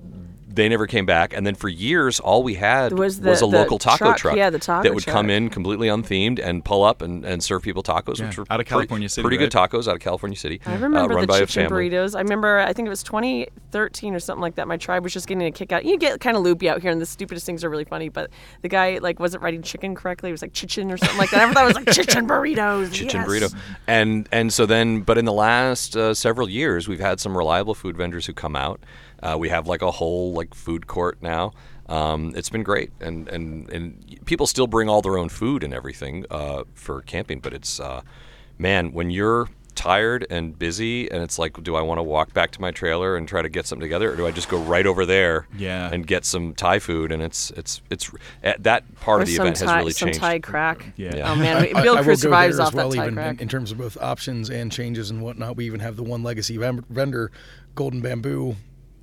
they never came back. And then for years, all we had Was was, a the local taco truck, yeah, the taco that would come in completely unthemed and pull up and, and serve people tacos, Yeah, which were out of pretty- California City, Pretty good tacos out of California City. I uh, remember run the by chicken burritos. I remember, I think it was 2013 or something like that. My tribe was just getting a kick out. You get kind of loopy out here, and the stupidest things are really funny. But the guy like wasn't writing chicken correctly. It was like chicken or something like that. I thought it was like chicken burritos. Chichen yes. burrito, and and so then, but in the last uh, several years, we've had some reliable food vendors who come out. Uh, we have like a whole like food court now. Um, it's been great, and, and and people still bring all their own food and everything uh, for camping. But it's uh, man, when you're tired and busy, and it's like, do I want to walk back to my trailer and try to get something together, or do I just go right over there Yeah. and get some Thai food? And it's it's it's eh, that part of the some event Thai, has really some changed. Thai crack. Yeah. Oh man, I- I- Bill I will Cruz go survives off well, that Thai even crack. in, in terms of both options and changes and whatnot. We even have the one legacy vendor, Golden Bamboo,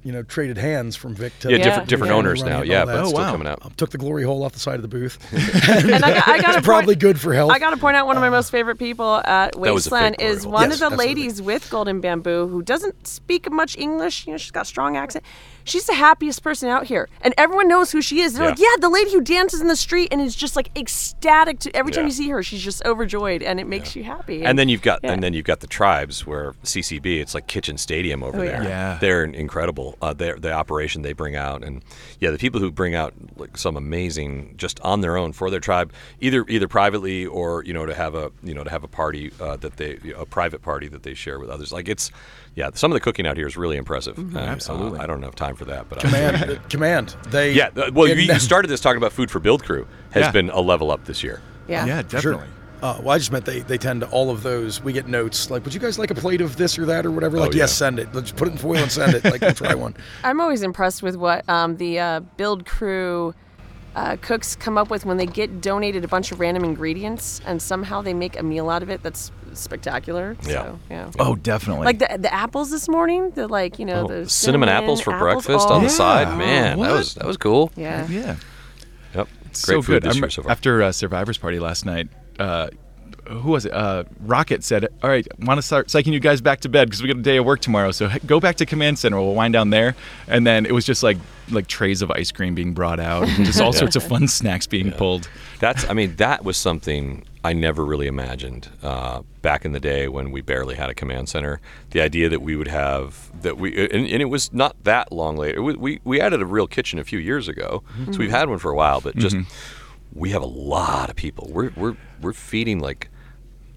you know, traded hands from Vic to Yeah, Yeah. different different Yeah. owners running now. Yeah, but it's Oh, still wow. coming out. Um, took the glory hole off the side of the booth. and I, I got it's probably good for health. I got to point out one of my most favorite people at was Wasteland is one Yes, of the absolutely. ladies with Golden Bamboo who doesn't speak much English. You know, she's got a strong accent. She's the happiest person out here, and everyone knows who she is. They're Yeah. like, "Yeah, the lady who dances in the street and is just like ecstatic to every time Yeah. you see her. She's just overjoyed, and it makes you happy." And then you've got yeah. and then you've got the tribes where CCB it's like Kitchen Stadium over Oh, yeah. there. Yeah. they're incredible. Uh, they're, the operation they bring out and yeah, the people who bring out like some amazing just on their own for their tribe, either either privately or you know to have a you know to have a party uh, that they a private party that they share with others. Like it's yeah, some of the cooking out here is really impressive. And, uh, Absolutely. I don't have time for that, but command, uh, command. They yeah. th- Well, you, you started this talking about food for Build Crew has Yeah. been a level up this year. yeah, Yeah, Sure. definitely. Uh, well, I just meant they, they tend to all of those. We get notes like, "Would you guys like a plate of this or that or whatever?" Like, Oh, yes, send it. Let's put it in foil and send it. Like, we'll try one. I'm always impressed with what um, the uh, build crew uh, cooks come up with when they get donated a bunch of random ingredients and somehow they make a meal out of it that's spectacular. Yeah. So, yeah. Oh, definitely. Like the the apples this morning, the like you know Oh, the cinnamon, apples for breakfast on Oh, the side. Man, What? that was that was cool. Yeah. yeah. Yep. so Great food good. this I year so far. After uh, Survivor's Party last night, uh, who was it? Uh, Rocket said, "All right, want to start psyching you guys back to bed because we got a day of work tomorrow. So go back to command center. We'll wind down there." And then it was just like like trays of ice cream being brought out, just all sorts of fun snacks being pulled. That's I mean that was something I never really imagined uh, back in the day when we barely had a command center. The idea that we would have that we and, and it was not that long later. It was, we we added a real kitchen a few years ago, so we've had one for a while. But just we have a lot of people. We're we're we're feeding like.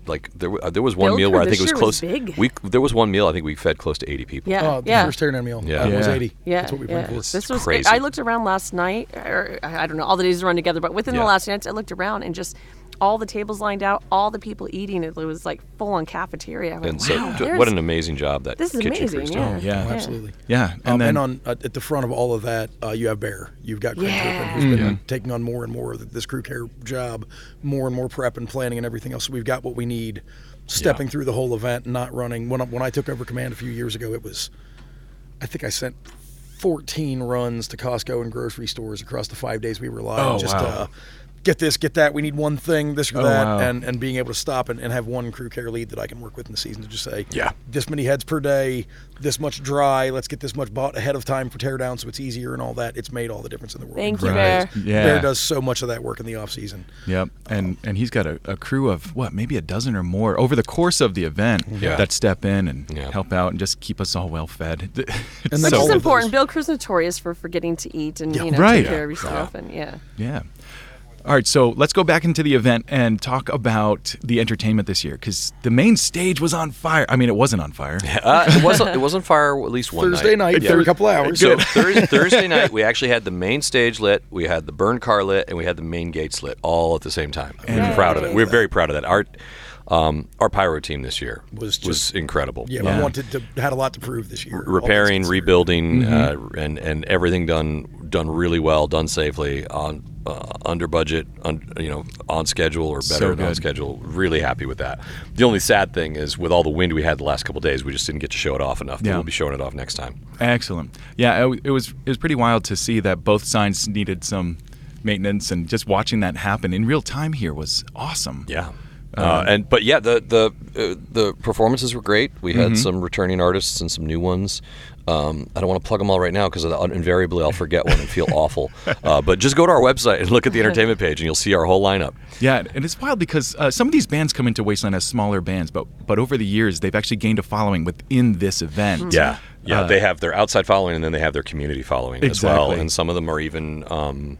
Like there, wa- uh, there was one Build meal where I think it was year was close. big. We there was one meal I think we fed close to eighty people. Yeah. Oh, the yeah. first teardown meal Yeah. was Yeah. 80. Yeah, That's what we yeah. planned for. This was crazy. I looked around last night, or I I don't know, all the days run together, but within Yeah. the last nights, I looked around and just all the tables lined out, all the people eating. It was like full on cafeteria. I went, And so, wow, d- what an amazing job that this is kitchen amazing. Yeah. doing. yeah. Oh, absolutely. Yeah, and Um, then and on uh, at the front of all of that, uh, you have Bear. You've got Craig Yeah. Turpin, who's been taking on more and more of this crew care job, more and more prep and planning and everything else. So we've got what we need, stepping through the whole event, and not running. When I, when I took over command a few years ago, it was, I think I sent. 14 runs to Costco and grocery stores across the five days we were live. Oh, just wow. uh, get this, get that. We need one thing, this or Oh, that, wow. and, and being able to stop and, and have one crew care lead that I can work with in the season to just say, Yeah. this many heads per day, this much dry. Let's get this much bought ahead of time for teardown, so it's easier and all that. It's made all the difference in the world. Thank you, Right. Bear. Yeah. Bear does so much of that work in the off season. Yep, and and he's got a, a crew of what, maybe a dozen or more over the course of the event Yeah. that step in and Yeah. help out and just keep us all well fed. And It's then Which so all is important. those- Bill Crew's notorious for forgetting to eat and you know Right. take care of yourself and yeah. Yeah. All right, so let's go back into the event and talk about the entertainment this year because the main stage was on fire. I mean, it wasn't on fire. Uh, it wasn't. It wasn't fire at least one Thursday night for a couple hours. So Thursday, Thursday night, we actually had the main stage lit, we had the burn car lit, and we had the main gates lit all at the same time. We We're proud of it. We're very proud of that. Our um, our pyro team this year Was was incredible. yeah, Yeah. we wanted to had a lot to prove this year. all repairing, things considered. rebuilding, uh, and and everything done done really well, done safely, on uh, under budget, un, you know, on schedule or So better than on schedule. Really happy with that. The only sad thing is with all the wind we had the last couple days, we just didn't get to show it off enough. But Yeah. we'll be showing it off next time. Excellent. Yeah, it, it was it was pretty wild to see that both signs needed some maintenance and just watching that happen in real time here was awesome. Yeah. Uh, and but yeah, the the uh, the performances were great. We had Mm-hmm. some returning artists and some new ones. Um, I don't want to plug them all right now because invariably I'll forget one and feel awful. Uh, but just go to our website and look at the entertainment page, and you'll see our whole lineup. Yeah, and it's wild because uh, some of these bands come into Wasteland as smaller bands, but but over the years they've actually gained a following within this event. Yeah, yeah. Uh, they have their outside following, and then they have their community following as well. And some of them are even, um,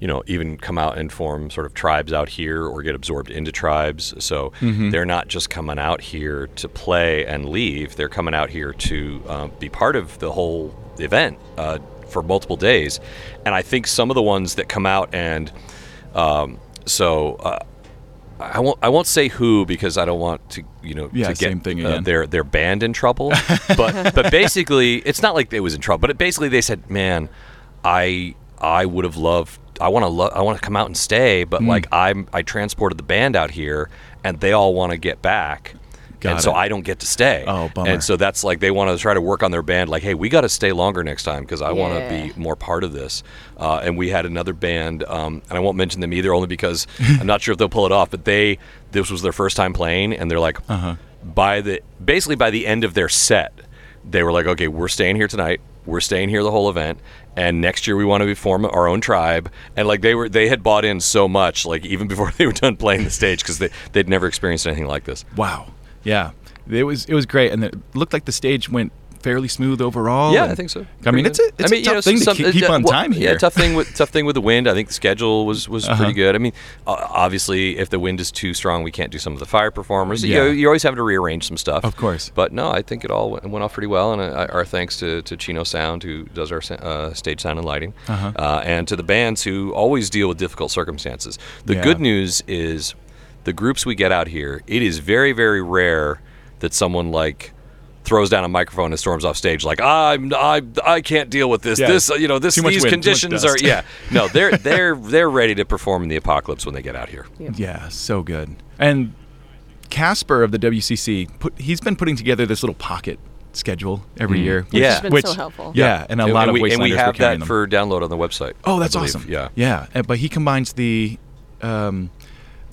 you know, even come out and form sort of tribes out here, or get absorbed into tribes. So Mm-hmm. they're not just coming out here to play and leave. They're coming out here to uh, be part of the whole event uh, for multiple days. And I think some of the ones that come out and um, so. Uh, I won't I won't say who because I don't want to you know Yeah, to get same thing again. uh, again. their their band in trouble. but but basically, it's not like they was in trouble. But it, basically, they said, "Man, I I would have loved. I want to lo- I want to come out and stay, but Hmm. like I'm I transported the band out here, and they all want to get back." Got and so. I don't get to stay. Oh, bummer. And so that's like they want to try to work on their band. Like, hey, we got to stay longer next time because I want to be more part of this. Uh, and we had another band, um, and I won't mention them either, only because I'm not sure if they'll pull it off. But they, this was their first time playing, and they're like, Uh-huh. by the basically by the end of their set, they were like, okay, we're staying here tonight. We're staying here the whole event, and next year we want to form our own tribe. And like they were, they had bought in so much, like even before they were done playing the stage, because they they'd never experienced anything like this. Wow. Yeah. It was it was great, and it looked like the stage went fairly smooth overall. Yeah, and- I think so. I mean, it's a it's I mean, a you tough know, thing some- to keep, uh, on well, time here. Yeah, tough thing with tough thing with the wind. I think the schedule was was Uh-huh. pretty good. I mean, uh, obviously, if the wind is too strong, we can't do some of the fire performers. You, Yeah. know, you always have to rearrange some stuff. Of course. But no, I think it all went, went off pretty well, and uh, our thanks to, to Chino Sound who does our uh, stage sound and lighting, Uh-huh. uh, and to the bands who always deal with difficult circumstances. The Yeah. good news is the groups we get out here. It is very very rare that someone like throws down a microphone and storms off stage like I'm I I can't deal with this. Yeah. This you know this these wind, conditions are yeah. No, they're they're they're ready to perform in the apocalypse when they get out here. Yeah, so good. And Casper of the WCC, put, he's been putting together this little pocket schedule every year. Which. Yeah. It's been which, so helpful. Yeah, and a lot and of we, and we have that them. for download on the website. Oh, that's awesome. Yeah. yeah. But he combines the um,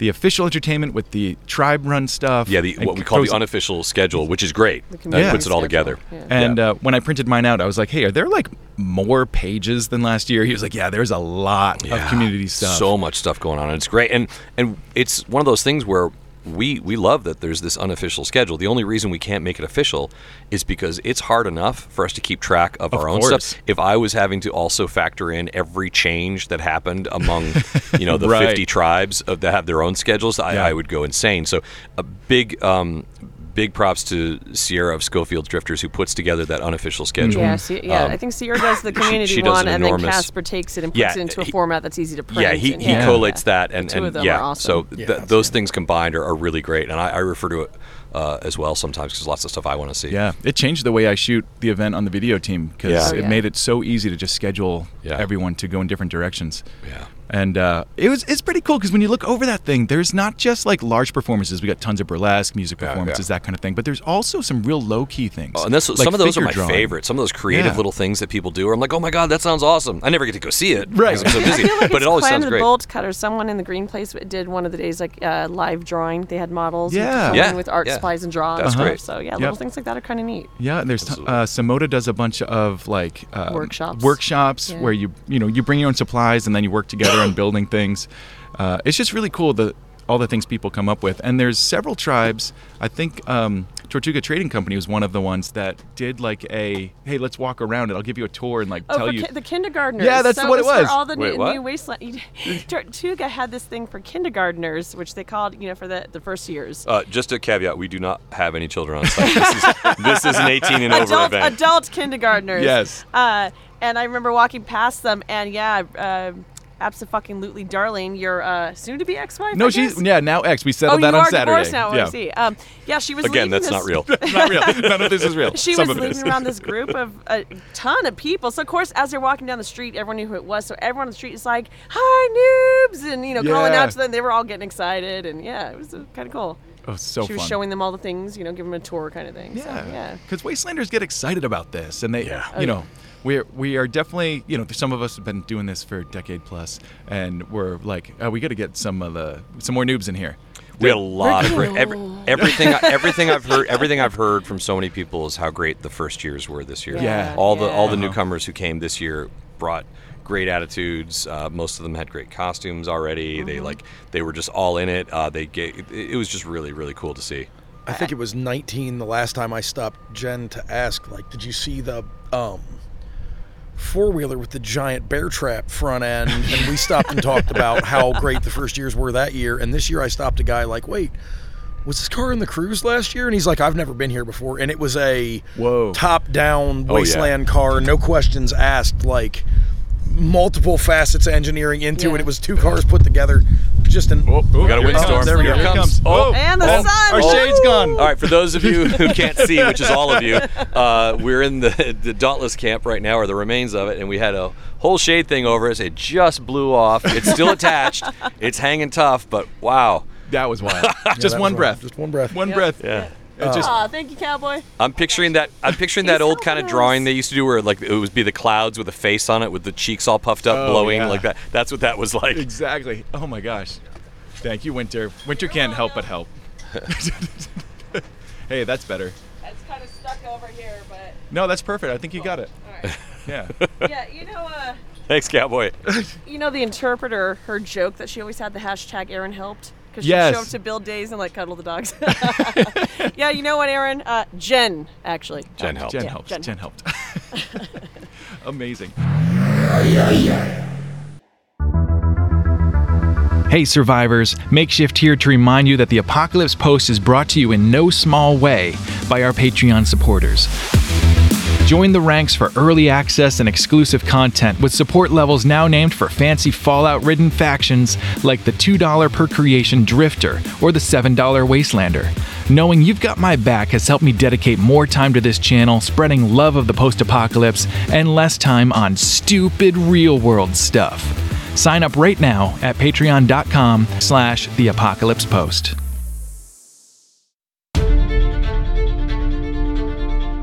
the official entertainment with the tribe run stuff. Yeah, the, what we call goes- the unofficial schedule, which is great. That community puts it all schedule. together. Yeah. And Yeah. uh, when I printed mine out, I was like, "Hey, are there like more pages than last year?" He was like, "Yeah, there's a lot of community stuff." So much stuff going on, and it's great. And and it's one of those things where we we love that there's this unofficial schedule. The only reason we can't make it official is because it's hard enough for us to keep track of, Of our own course. stuff. If I was having to also factor in every change that happened among you know the Right. 50 tribes of, that have their own schedules, I, Yeah. I would go insane. So a big. Um, Big props to Sierra of Schofield Drifters who puts together that unofficial schedule. Yeah, see, yeah. Um, I think Sierra does the community she does one, an and then Casper takes it and puts Yeah, it into a he- format that's easy to print. Yeah, he, and- he Yeah. collates that, and, The two and of them yeah, are awesome. so Yeah, th- that's those things combined are, are really great, and I, I refer to it uh, as well sometimes because lots of stuff I want to see. Yeah, it changed the way I shoot the event on the video team because Yeah. Oh, it yeah. made it so easy to just schedule Yeah. everyone to go in different directions. Yeah. And uh, it was it's pretty cool because when you look over that thing, there's not just like large performances. We got tons of burlesque, music performances, yeah. that kind of thing. But there's also some real low key things. Oh, and that's, like some of those are my drawing. favorite. Some of those creative Yeah. little things that people do. Where I'm like, oh my god, that sounds awesome. I never get to go see it Right. I'm so busy, I feel like but it's it always sounds of the. Bolt Cutter. Someone in the Green Place did one of the days like uh, live drawing. They had models. Yeah. performing Yeah, With art yeah. supplies and draws. That's and great. So yeah, Yep. little things like that are kind of neat. Yeah, and there's t- uh, Samoda does a bunch of like uh, Workshops. workshops Yeah. where you you know you bring your own supplies and then you work together on building things. Uh, it's just really cool the all the things people come up with. And there's several tribes. I think um, Tortuga Trading Company was one of the ones that did like a hey, let's walk around it. I'll give you a tour and like Oh, tell for you. ki- the kindergartners. Yeah, that's so what it was. was. For all the Wait, new, what? new wasteland. Tortuga had this thing for kindergartners, which they called, you know, for the, the first years. Uh, just a caveat: we do not have any children on site. This is, this is an 18 and over adult, event. adult kindergartners. Yes. Uh, and I remember walking past them, and yeah, uh, absolutely, darling, your uh, soon-to-be ex-wife. no, I she's guess? yeah. Now X. We Oh, settled you that on are Saturday. divorced now. yeah. I see. Um, yeah, she was Again, that's this- not real. not real. None of this is real. She Some was of it is. leading around this group of a ton of people. So of course, as they're walking down the street, everyone knew who it was. So everyone on the street is like, "Hi, noobs!" and you know, calling out to them. They were all getting excited, and yeah, it was uh, kind of cool. Oh, so she was fun. showing them all the things, you know, giving them a tour kind of thing. So, Yeah, yeah. Because Wastelanders get excited about this, and they, Yeah. you know, we're we are definitely, you know, some of us have been doing this for a decade plus, and we're like, oh, we got to get some of the some more noobs in here. We had a lot of great, every, everything. everything I've heard, everything I've heard from so many people is how great the first years were this year. Yeah. all the all the newcomers who came this year brought great attitudes. Uh, most of them had great costumes already. They like they were just all in it. Uh, they gave, it, it was just really really cool to see. I think it was 19 the last time I stopped Jen to ask, like, did you see the um, four wheeler with the giant bear trap front end? And we stopped and talked about how great the first years were that year. And this year I stopped a guy, like, wait, was this car in the cruise last year? And he's like, I've never been here before. And it was a Whoa. top down Oh, yeah. wasteland car, no questions asked, like, multiple facets of engineering into Yeah. it. It was two cars put together. just an. Oh, We got a windstorm. comes. There we go. it Here it comes. comes. Oh, And the oh. sun. Our Woo! shade's gone. All right, for those of you who can't see, which is all of you, uh, we're in the, the Dauntless camp right now, or the remains of it, and we had a whole shade thing over us. It just blew off. It's still attached. It's hanging tough, but wow. That was wild. Yeah, just that one was breath. wild. Just one breath. One Yep. breath. Yeah. It just Aw, thank you, cowboy. I'm picturing that. I'm picturing that He's old kind of helping drawing they used to do, where like it would be the clouds with a face on it, with the cheeks all puffed up, Oh, blowing yeah. like that. That's what that was like. exactly. Oh my gosh. Thank you, Winter. Winter can't help but help. hey, that's better. It's kind of stuck over here, but No, that's perfect. I think you got it. all right. Yeah. yeah, you know, uh, Thanks, cowboy. you know the interpreter, her joke that she always had the hashtag Aaron helped because Yes. she'd show up to build days and like cuddle the dogs. yeah, you know what, Aaron? Uh, Jen actually. Jen helped. Jen Yeah, helped. Jen Jen helped. Amazing. Hey, survivors. Makeshift here to remind you that the Apocalypse Post is brought to you in no small way by our Patreon supporters. Join the ranks for early access and exclusive content with support levels now named for fancy Fallout ridden factions like the $2 per creation Drifter or the $7 Wastelander. Knowing you've got my back has helped me dedicate more time to this channel, spreading love of the post apocalypse, and less time on stupid real world stuff. Sign up right now at patreon.com slash the apocalypse post.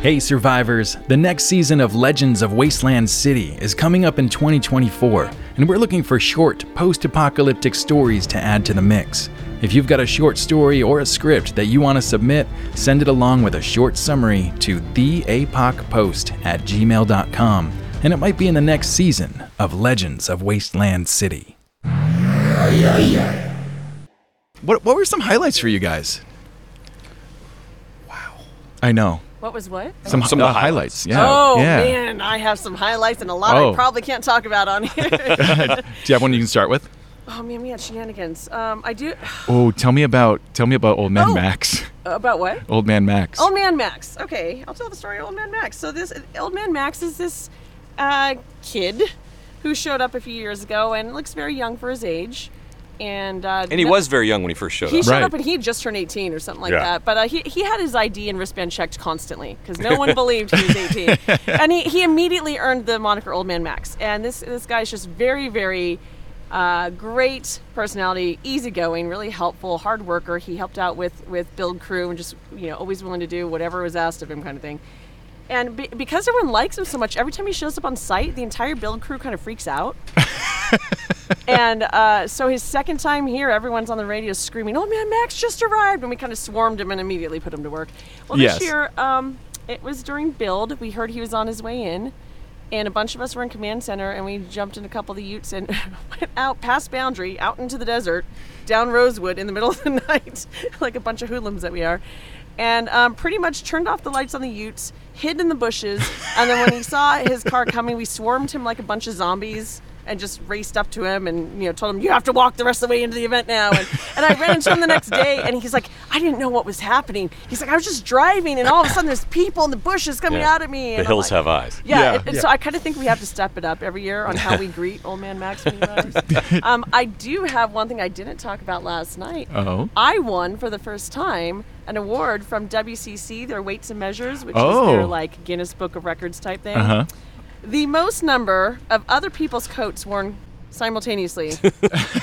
Hey survivors, the next season of Legends of Wasteland City is coming up in 2024, and we're looking for short, post apocalyptic stories to add to the mix. If you've got a short story or a script that you want to submit, send it along with a short summary to theapocpost at gmail.com, and it might be in the next season of Legends of Wasteland City. What, what were some highlights for you guys? Wow. I know. What was what? Some, Some uh, of the highlights. highlights. Yeah. Oh yeah. man, I have some highlights and a lot Oh. I probably can't talk about on here. Do you have one you can start with? oh man, we had shenanigans. Um, I do Oh, tell me about tell me about Old Man Oh. Max. about what? Old Man Max. Old Man Max. Okay, I'll tell the story of Old Man Max. So this Old Man Max is this uh, kid who showed up a few years ago and looks very young for his age. And uh, And he no- was very young when he first showed he up. He showed Right. up and he had just turned 18 or something like Yeah. that. But uh, he, he had his ID and wristband checked constantly because no one believed he was 18. and he, he immediately earned the moniker Old Man Max. And this this guy's just very very uh, great personality, easygoing, really helpful, hard worker. He helped out with with build crew and just you know always willing to do whatever was asked of him, kind of thing. And be, because everyone likes him so much, every time he shows up on site, the entire build crew kind of freaks out. and uh, so his second time here, everyone's on the radio screaming, "Oh man, Max just arrived!" And we kind of swarmed him and immediately put him to work. Well, Yes. this year, um, it was during build. We heard he was on his way in, and a bunch of us were in command center, and we jumped in a couple of the Utes and went out past boundary, out into the desert, down Rosewood in the middle of the night, like a bunch of hoodlums that we are. And um, pretty much turned off the lights on the Utes, hid in the bushes, and then when he saw his car coming, we swarmed him like a bunch of zombies and just raced up to him and you know told him you have to walk the rest of the way into the event now and, and I ran into him the next day and he's like I didn't know what was happening he's like I was just driving and all of a sudden there's people in the bushes coming Yeah. out at me The and I'm hills like- have eyes. yeah, Yeah. and- and so I kind of think we have to step it up every year on how we greet old man Max when he arrives. um, I do have one thing I didn't talk about last night. Oh. I won for the first time an award from WCC, their weights and measures, which is Oh. their like Guinness Book of Records type thing. Uh huh. The most number of other people's coats worn simultaneously.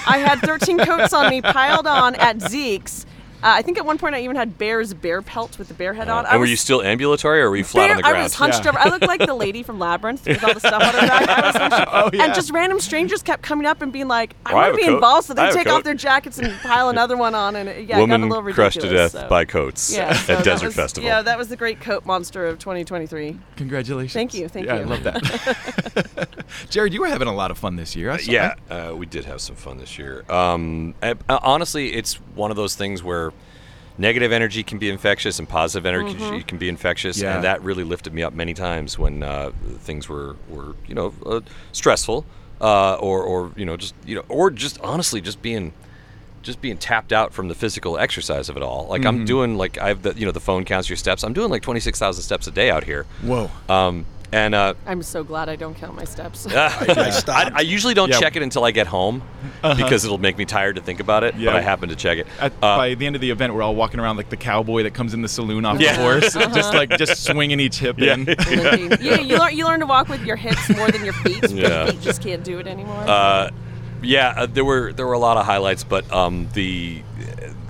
I had 13 coats on me piled on at Zeke's. Uh, I think at one point I even had Bear's bear pelt with the bear head on. I and were was you still ambulatory or were you flat Bear- on the ground? I was hunched Yeah. over. I looked like the lady from Labyrinth with all the stuff on her back. I was hunched Oh, yeah. And just random strangers kept coming up and being like, I Oh, want to be coat. involved. So I they take off their jackets and pile another one on. And it, yeah, it got a little ridiculous. crushed to death so- by coats yeah, so at that Desert was- Festival. Yeah, that was the great coat monster of 2023. Congratulations. Thank you, thank yeah, you. I love that. Jared, you were having a lot of fun this year. I saw- yeah, uh, we did have some fun this year. Um, uh, honestly, it's one of those things where negative energy can be infectious and positive energy Mm-hmm. can be infectious, Yeah. and that really lifted me up many times when uh, things were, were you know uh, stressful uh, or or you know just you know or just honestly just being just being tapped out from the physical exercise of it all. Like Mm-hmm. I'm doing like I've the you know the phone counts your steps. I'm doing like 26,000 steps a day out here. Whoa. Um, And uh, I'm so glad I don't count my steps. I. I, I usually don't Yeah. check it until I get home because it'll make me tired to think about it. Yeah. But I happen to check it. At, Uh, by the end of the event, we're all walking around like the cowboy that comes in the saloon off Yeah. the horse, just like just swinging each hip in. Limping. you, you, learn, you learn to walk with your hips more than your feet. Yeah. Your feet just can't do it anymore. Uh, yeah, uh, there were there were a lot of highlights, but um, the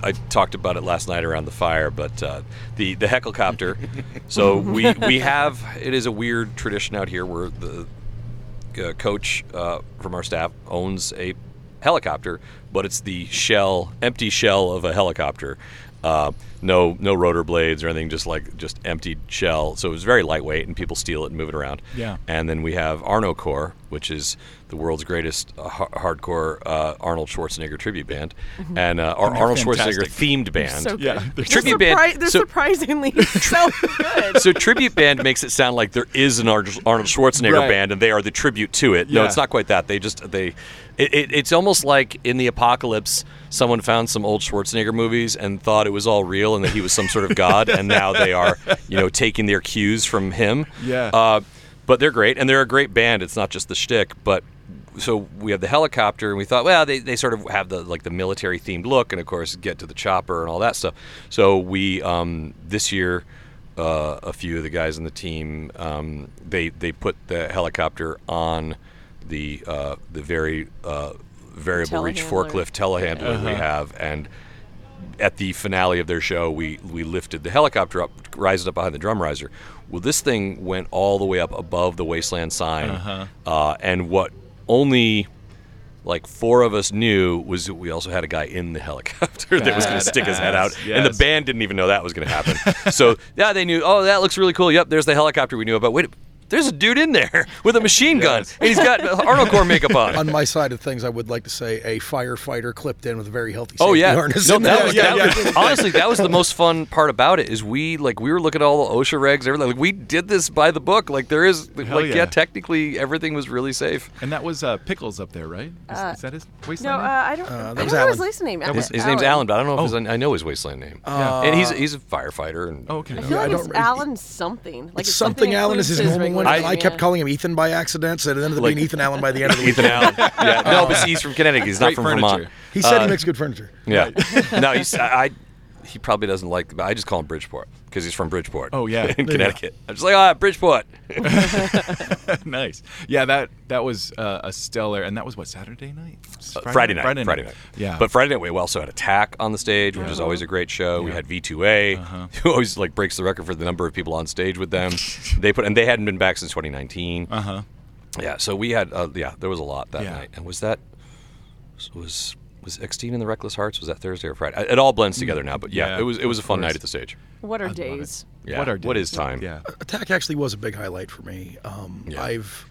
I talked about it last night around the fire, but uh, the the hecklecopter. so we we have it is a weird tradition out here where the uh, coach uh, from our staff owns a helicopter, but it's the shell, empty shell of a helicopter. Uh, no, no rotor blades or anything, just like just empty shell. So it was very lightweight, and people steal it and move it around. Yeah. And then we have Arnocorps, which is the world's greatest uh, ha- hardcore uh, Arnold Schwarzenegger tribute band, and uh, our they're Arnold Schwarzenegger themed band. so. Yeah, They're, they're tribute band- they're so- surprisingly so good. so tribute band makes it sound like there is an Arnold Schwarzenegger Right. band and they are the tribute to it. No, it's not quite that. They just they it, it, it's almost like in the apocalypse someone found some old Schwarzenegger movies and thought it was all real and that he was some sort of god and now they are, you know, taking their cues from him. Yeah. Uh, but they're great and they're a great band. It's not just the shtick, but so we have the helicopter and we thought well they, they sort of have the like the military themed look and of course get to the chopper and all that stuff so we um, this year uh, a few of the guys in the team um, they they put the helicopter on the uh, the very uh, variable reach Telehandler. forklift telehandler we have and at the finale of their show, we we lifted the helicopter up, rised it up behind the drum riser. Well, this thing went all the way up above the wasteland sign, uh and what only like four of us knew was that we also had a guy in the helicopter that was going to stick his head out, Badass, and the band didn't even know that was going to happen. so yeah, they knew. Oh, that looks really cool. Yep, there's the helicopter we knew about. Wait. There's a dude in there with a machine gun, Yes. and he's got Arnocorps makeup on. On my side of things, I would like to say a firefighter clipped in with a very healthy Oh yeah, harness. no, that was, Yeah, that yeah. was- honestly that was the most fun part about it. Is we like we were looking at all the OSHA regs, everything. Like we did this by the book. Like there is like yeah. yeah. technically everything was really safe. And that was uh, Pickles up there, right? Is, is that his no, wasteland? uh. I don't. Uh, I that don't was know his last name. His, his name's Alan, but I don't know if his, I know his wasteland name. Yeah. and he's he's a firefighter. And oh, okay. I feel I like don't it's Alan something. Like It's it's something Alan is includes his normal regular one. and I kept yeah. calling him Ethan by accident, so it ended up Like- being Ethan Allen by the end of the week. Ethan Allen. Yeah, no, but he's from Connecticut. He's not Great from furniture. Vermont. He said Uh, he makes good furniture. Yeah, no, he's I. I- He probably doesn't like, but I just call him Bridgeport because he's from Bridgeport. Oh, yeah. in. Connecticut. I'm just like, ah, Bridgeport. nice. Yeah, that that was uh, a stellar, and that was what Saturday night, Uh, Friday, night, Friday Friday night. Yeah, But Friday night we also had Attack on the stage, which is always a great show. We had V2A, Uh-huh. who always like breaks the record for the number of people on stage with them. they put and they hadn't been back since 2019. uh huh. Yeah, so we had uh, yeah, there was a lot that Yeah. night. And was that was was Extine and the Reckless Hearts? Was that Thursday or Friday? It all blends together now, but yeah, Yeah, it was it was a fun night at the stage. What are I days? Yeah. What are what days? is time? Yeah. Attack actually was a big highlight for me. Um, Yeah. I've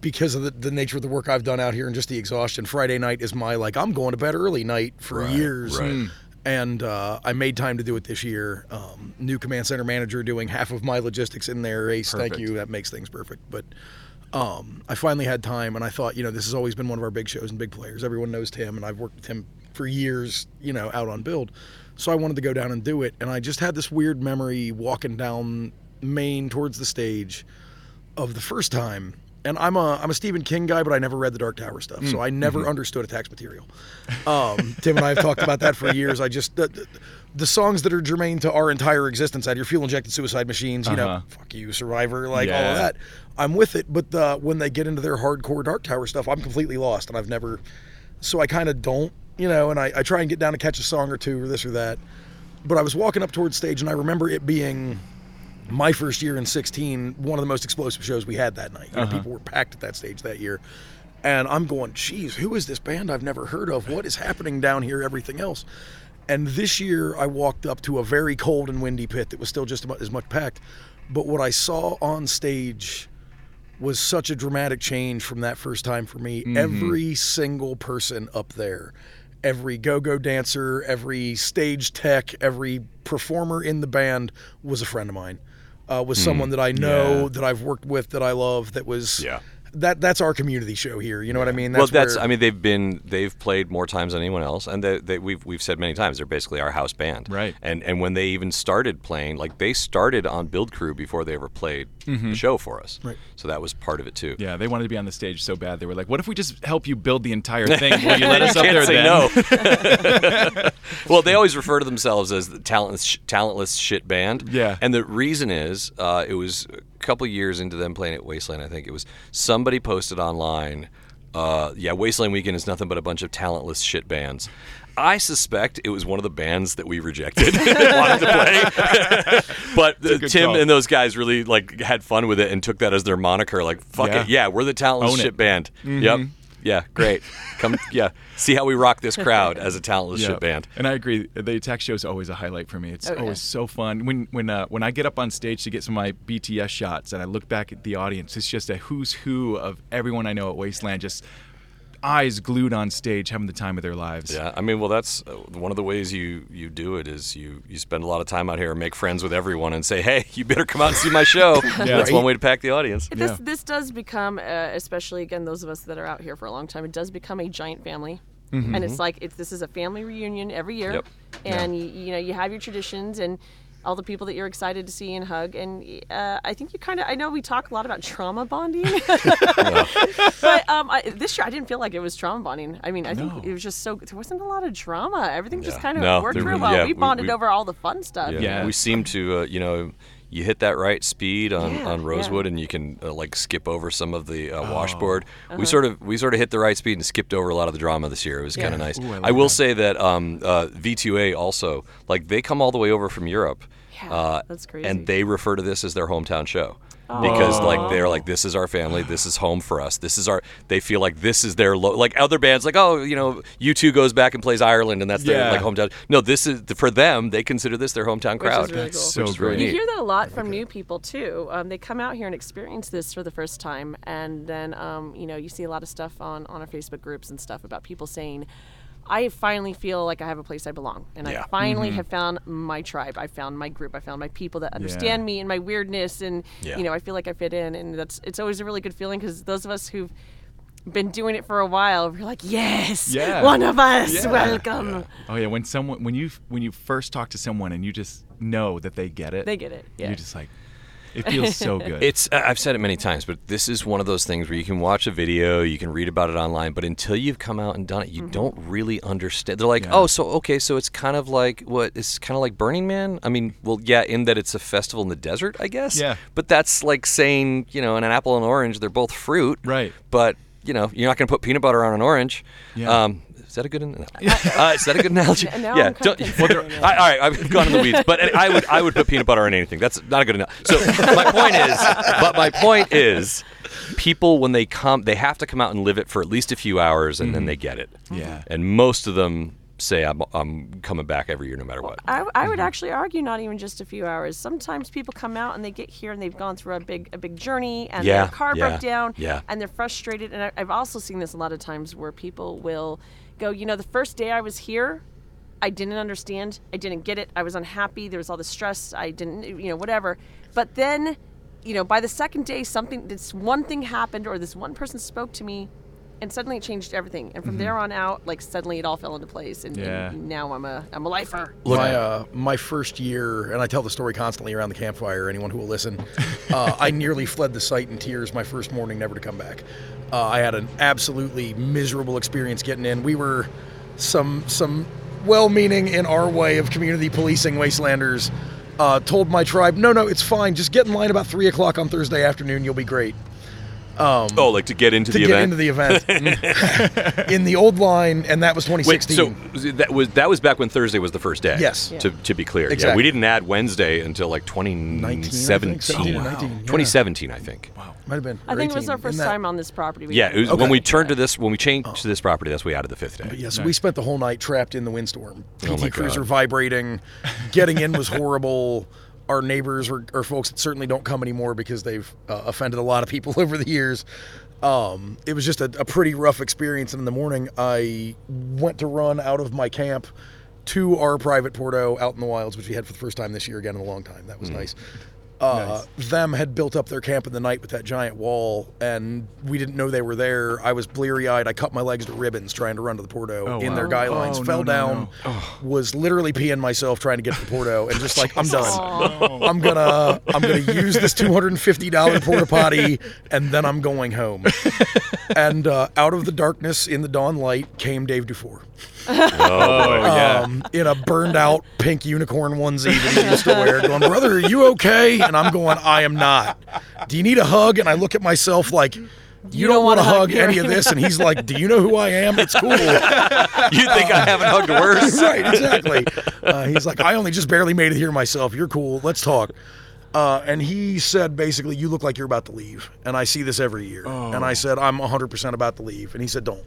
because of the, the nature of the work I've done out here and just the exhaustion. Friday night is my like I'm going to bed early night for Right, years, right. and uh, I made time to do it this year. Um, new command center manager doing half of my logistics in there. Ace, thank Perfect. you. That makes things perfect. But um, I finally had time, and I thought, you know, this has always been one of our big shows and big players. Everyone knows Tim, and I've worked with him for years, you know, out on build. So I wanted to go down and do it, and I just had this weird memory walking down Main towards the stage of the first time. And I'm a I'm a Stephen King guy, but I never read the Dark Tower stuff, so I never understood Attack's material. Um, Tim and I have talked about that for years. I just the, the, the songs that are germane to our entire existence, out your fuel injected suicide machines, you know, Uh-huh. fuck you, Survivor, like all of that. I'm with it, but the, when they get into their hardcore Dark Tower stuff, I'm completely lost, and I've never. So I kind of don't, you know, and I, I try and get down to catch a song or two or this or that. But I was walking up towards stage, and I remember it being my first year in 16, one of the most explosive shows we had that night. You know, Uh-huh. People were packed at that stage that year. And I'm going, geez, who is this band I've never heard of? What is happening down here? Everything else. And this year, I walked up to a very cold and windy pit that was still just about as much packed. But what I saw on stage was such a dramatic change from that first time for me. Every single person up there, every go go dancer, every stage tech, every performer in the band was a friend of mine. Uh, was someone that I know, Yeah. that I've worked with, that I love, that was Yeah. That that's our community show here. You know what I mean? well, that's. where- I mean, they've been they've played more times than anyone else, and they, they, we've we've said many times they're basically our house band. Right. And and when they even started playing, like they started on Build Crew before they ever played the show for us. Right. So that was part of it too. Mm-hmm. Yeah, they wanted to be on the stage so bad. They were like, "What if we just help you build the entire thing? Will you let us up Can't there say then?" no. well, they always refer to themselves as the talentless, talentless shit band. Yeah. And the reason is, uh, it was a couple years into them playing at Wasteland. I think it was somebody posted online. Uh, yeah, Wasteland Weekend is nothing but a bunch of talentless shit bands. I suspect it was one of the bands that we rejected wanted to play. but Tim and those guys really like had fun with it and took that as their moniker. Like, fuck Yeah. it, yeah, we're the talentless Own it. shit band. Yep. Yeah, great. Come, yeah. See how we rock this crowd as a talentless Yeah. shit band. And I agree. The attack show is always a highlight for me. It's Oh, yeah. always so fun when when uh, when I get up on stage to get some of my BTS shots and I look back at the audience. It's just a who's who of everyone I know at Wasteland. Just eyes glued on stage, having the time of their lives. Yeah, I mean, well, that's uh, one of the ways you you do it is you you spend a lot of time out here and make friends with everyone and say, hey, you better come out and see my show. That's one way to pack the audience. This Yeah. this does become, uh, especially again, those of us that are out here for a long time, it does become a giant family. Mm-hmm. And it's like it's this is a family reunion every year, Yep. and you, you know you have your traditions and all the people that you're excited to see and hug. And uh, I think you kind of I know we talk a lot about trauma bonding, but um, I, this year I didn't feel like it was trauma bonding. I mean I think it was just so there wasn't a lot of drama. Everything just kind of No, worked there real well. yeah, we we- bonded we- over all the fun stuff. Yeah. We seemed to, uh, you know, you hit that right speed on, Yeah, on yeah. Rosewood, and you can uh, like skip over some of the Oh. uh, washboard. Uh-huh. We sort of we sort of hit the right speed and skipped over a lot of the drama this year. It was Yeah. kind of nice. Ooh, I I, will that. say that um, uh, V2A also like they come all the way over from Europe. Yeah, uh, that's crazy. And they refer to this as their hometown show. Because like they're like this is our family, this is home for us. This is our. They feel like this is their lo- like other bands like oh you know U two goes back and plays Ireland and that's their Yeah. like hometown. No, this is for them. They consider this their hometown Which is crowd. really That's cool. so Which is really great. You hear that a lot from new people too. Um, they come out here and experience this for the first time, and then um, you know you see a lot of stuff on on our Facebook groups and stuff about people saying, "I finally feel like I have a place I belong, and Yeah. I finally Mm-hmm. have found my tribe. I found my group. I found my people that understand me and my weirdness, and Yeah. you know I feel like I fit in, and that's it's always a really good feeling because those of us who've been doing it for a while, we're like, yes, Yeah. one of us, Yeah. welcome. Oh yeah, when someone when you when you first talk to someone and you just know that they get it. They get it. Yeah. You're just like, it feels so good. It's I- I've said it many times, but this is one of those things where you can watch a video, you can read about it online, but until you've come out and done it, you don't really understand. They're like, Yeah. "Oh, so okay, so it's kind of like what? It's kind of like Burning Man." I mean, well, yeah, in that it's a festival in the desert, I guess. Yeah. But that's like saying, you know, an apple and orange, they're both fruit. Right. But you know, you're not going to put peanut butter on an orange. Yeah. Um, is that a good? an- Uh, is that a good analogy? Now yeah. I'm don't- considering I, all right, I've gone in the weeds, but I would I would put peanut butter on anything. That's not a good enough. So my point is, but my point is, people when they come, they have to come out and live it for at least a few hours, and then they get it. Yeah. And most of them say, "I'm I'm coming back every year, no matter what." I, I would actually argue not even just a few hours. Sometimes people come out and they get here and they've gone through a big a big journey and Yeah, their car yeah, broke down yeah. and they're frustrated. And I, I've also seen this a lot of times where people will go, you know, the first day I was here, I didn't understand, I didn't get it, I was unhappy, there was all the stress, I didn't, you know, whatever. But then, you know, by the second day, something, this one thing happened or this one person spoke to me. And suddenly it changed everything, and from there on out, like suddenly it all fell into place, and, and Yeah. now I'm a I'm a lifer. my uh, my first year, and I tell the story constantly around the campfire. Anyone who will listen, uh, I nearly fled the site in tears my first morning, never to come back. Uh, I had an absolutely miserable experience getting in. We were some some well-meaning in our way of community policing wastelanders. Uh, told my tribe, no, no, it's fine. Just get in line about three o'clock on Thursday afternoon. You'll be great. oh, like to get into the event To the get event. into the event in the old line, and that was Wait, 2016. so that was that was back when Thursday was the first day. Yes. Yeah. To, to be clear, yeah, Exactly. we didn't add Wednesday until like 2017. 17 or 19, yeah. 2017, I think. Wow. Might have been. I or think it was 18. our In first that- time on this property. We Yeah, it was Okay. when we turned to this when we changed to this property. That's when we added the fifth day. Yeah, so we spent the whole night trapped in the windstorm. Oh PT my Cruiser God. vibrating. Getting in was horrible. Our neighbors were, or folks that certainly don't come anymore because they've uh, offended a lot of people over the years. Um, it was just a, a pretty rough experience. And in the morning, I went to run out of my camp to our private Porto out in the wilds, which we had for the first time this year again in a long time. That was Hmm. nice. Uh, them had built up their camp in the night with that giant wall, and we didn't know they were there. I was bleary eyed. I cut my legs to ribbons trying to run to the Porto Oh, in wow. their guy lines. Oh, fell no, no, down, was literally peeing myself trying to get to the Porto, and just like I'm done. I'm gonna I'm gonna use this two hundred and fifty dollar porta potty, and then I'm going home. and uh, out of the darkness, in the dawn light, came Dave Dufour Oh, yeah. um, in a burned out pink unicorn onesie that he used to wear, going, Brother, are you okay? And I'm going, I am not. Do you need a hug? And I look at myself like, you, don't, want to hug any of this. And he's like, Do you know who I am? It's cool. you think I haven't hugged worse? right, exactly. Uh, he's like, I only just barely made it here myself. You're cool. Let's talk. Uh, and he said, basically, you look like you're about to leave. And I see this every year. And I said, I'm 100% about to leave. And he said, don't.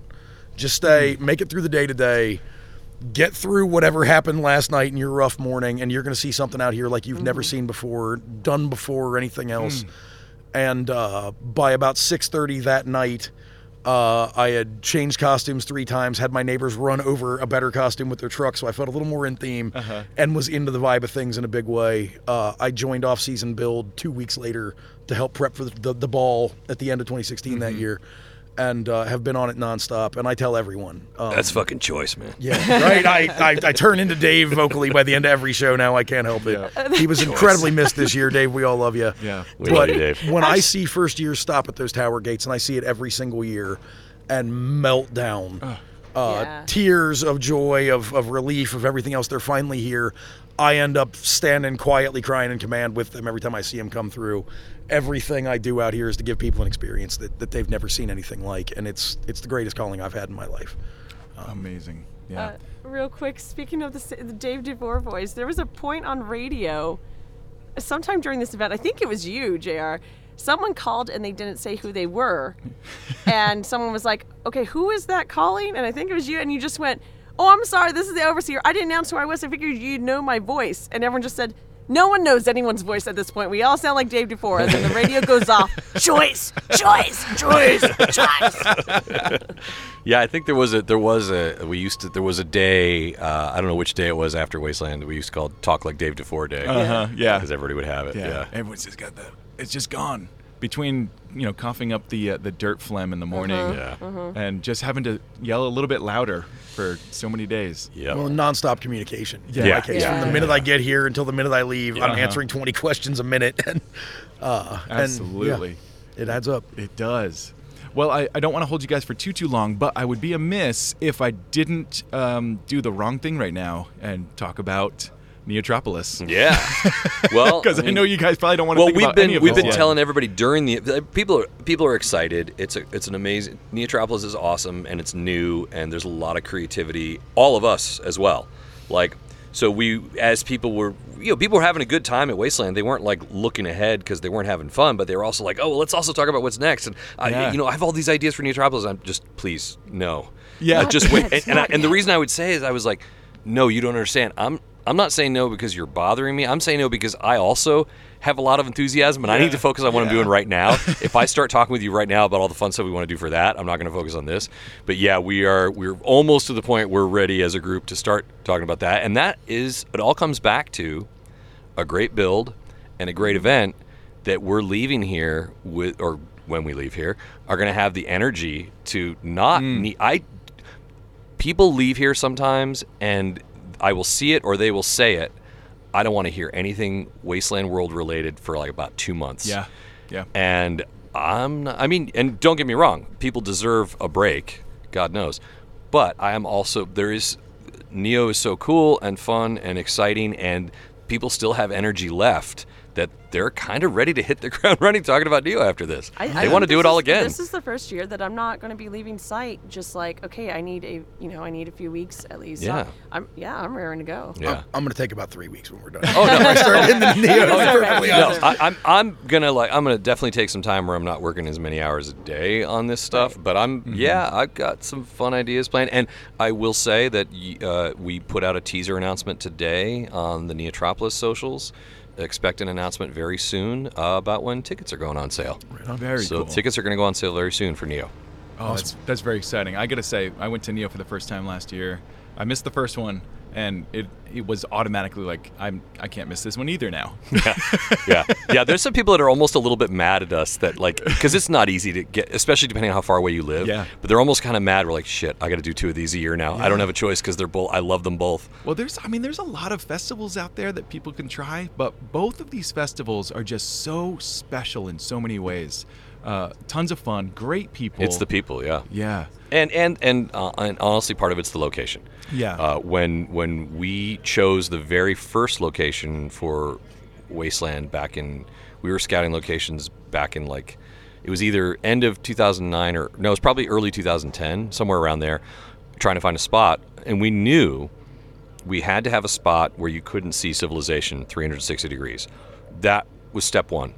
Just stay, make it through the day today. Get through whatever happened last night in your rough morning, and you're going to see something out here like you've never seen before, done before, or anything else. And uh, by about 6:30 that night, uh, I had changed costumes three times, had my neighbors run over a better costume with their truck, so I felt a little more in theme and was into the vibe of things in a big way. Uh, I joined off season build two weeks later to help prep for the, the, the ball at the end of 2016 that year and uh, have been on it nonstop. And I tell everyone. Um, That's fucking choice, man. yeah, right. I, I, I turn into Dave vocally by the end of every show now. I can't help it. He was incredibly missed this year, Dave. We all love you. Yeah. We but love you, Dave. when I see first years stop at those tower gates, and I see it every single year, and melt down, uh, Yeah. tears of joy, of, of relief, of everything else, they're finally here. I end up standing quietly crying in command with them every time I see them come through. Everything I do out here is to give people an experience that, that they've never seen anything like, and it's it's the greatest calling I've had in my life. Amazing. Yeah. Uh, real quick, speaking of the, the Dave DeVore voice, there was a point on radio, sometime during this event. I think it was you, Jr. Someone called and they didn't say who they were, and someone was like, "Okay, who is that calling?" And I think it was you, and you just went, "Oh, I'm sorry, this is the overseer. I didn't announce who I was. I figured you'd know my voice." And everyone just said. No one knows anyone's voice at this point. We all sound like Dave DeFore, and then the radio goes off. Choice, choice, choice, choice. Yeah, I think there was a there was a we used to there was a day uh, I don't know which day it was after Wasteland we used to call Talk Like Dave DeFore Day. Uh-huh, yeah. because everybody would have it. yeah. Yeah, Everyone's just got the. It's just gone. Between you know coughing up the uh, the dirt phlegm in the morning, Yeah. and just having to yell a little bit louder for so many days. yeah. Well, nonstop communication. Yeah. In Yeah. my case, Yeah. from the minute I get here until the minute I leave, I'm Uh-huh. answering 20 questions a minute, and uh, and, yeah, Absolutely. it adds up. It does. Well, I, I don't want to hold you guys for too too long, but I would be amiss if I didn't um, do the wrong thing right now and talk about Neotropolis. yeah. Well, Because I, mean- know you guys probably don't want to well, think we've about been any we've been yet. telling everybody during the people are people are excited. It's a it's an amazing Neotropolis is awesome and it's new and there's a lot of creativity. All of us as well. Like so we as people were you know people were having a good time at Wasteland. They weren't like looking ahead because they weren't having fun, but they were also like, oh, well, let's also talk about what's next. And I, Yeah. you know, I have all these ideas for Neotropolis. I'm just please no. Yeah. Uh, just wait. And, and, I, and the reason I would say is I was like, no, you don't understand. I'm I'm not saying no because you're bothering me. I'm saying no because I also have a lot of enthusiasm and I need to focus on what I'm doing right now. if I start talking with you right now about all the fun stuff we want to do for that, I'm not going to focus on this. But yeah, we are we're almost to the point we're ready as a group to start talking about that. And that is it all comes back to a great build and a great event that we're leaving here with or when we leave here are going to have the energy to not hmm. need I people leave here sometimes and I will see it or they will say it. I don't want to hear anything Wasteland World related for like about two months. Yeah. Yeah. And I'm not, I mean, and don't get me wrong, people deserve a break, God knows. But I am also, there is, Neo is so cool and fun and exciting, and people still have energy left that they're kind of ready to hit the ground running talking about Neo after this. I, they I want to do it this all is- again. This is the first year that I'm not going to be leaving site. Just like, okay, I need a, you know, I need a few weeks at least. So Yeah. I'm, yeah, I'm raring to go. yeah. I'm going to take about three weeks when we're done. Oh, no. I start hitting the Neo. It's I'm perfectly No, honest. No, I, I'm I'm gonna like I'm gonna definitely take some time where I'm not working as many hours a day on this stuff. But I'm yeah, I've got some fun ideas planned, and I will say that uh, we put out a teaser announcement today on the Neotropolis socials. Expect an announcement very soon uh, about when tickets are going on sale. Very so cool. tickets are going to go on sale very soon for Neo. Oh, that's that's very exciting. I gotta say, I went to Neo for the first time last year. I missed the first one, and it it was automatically like I'm I can't miss this one either now. yeah, yeah, yeah. There's some people that are almost a little bit mad at us that like because it's not easy to get, especially depending on how far away you live. Yeah. But they're almost kind of mad. We're like, shit, I got to do two of these a year now. I don't have a choice because they're both. I love them both. Well, there's I mean there's a lot of festivals out there that people can try, but both of these festivals are just so special in so many ways. Uh, tons of fun, great people. It's the people, yeah. Yeah. And and and, uh, and honestly, part of it's the location. Yeah. Uh, when when we chose the very first location for Wasteland back in, we were scouting locations back in like, it was either end of 2009 or no, it was probably early 2010, somewhere around there, trying to find a spot, and we knew we had to have a spot where you couldn't see civilization 360 degrees. That was step one,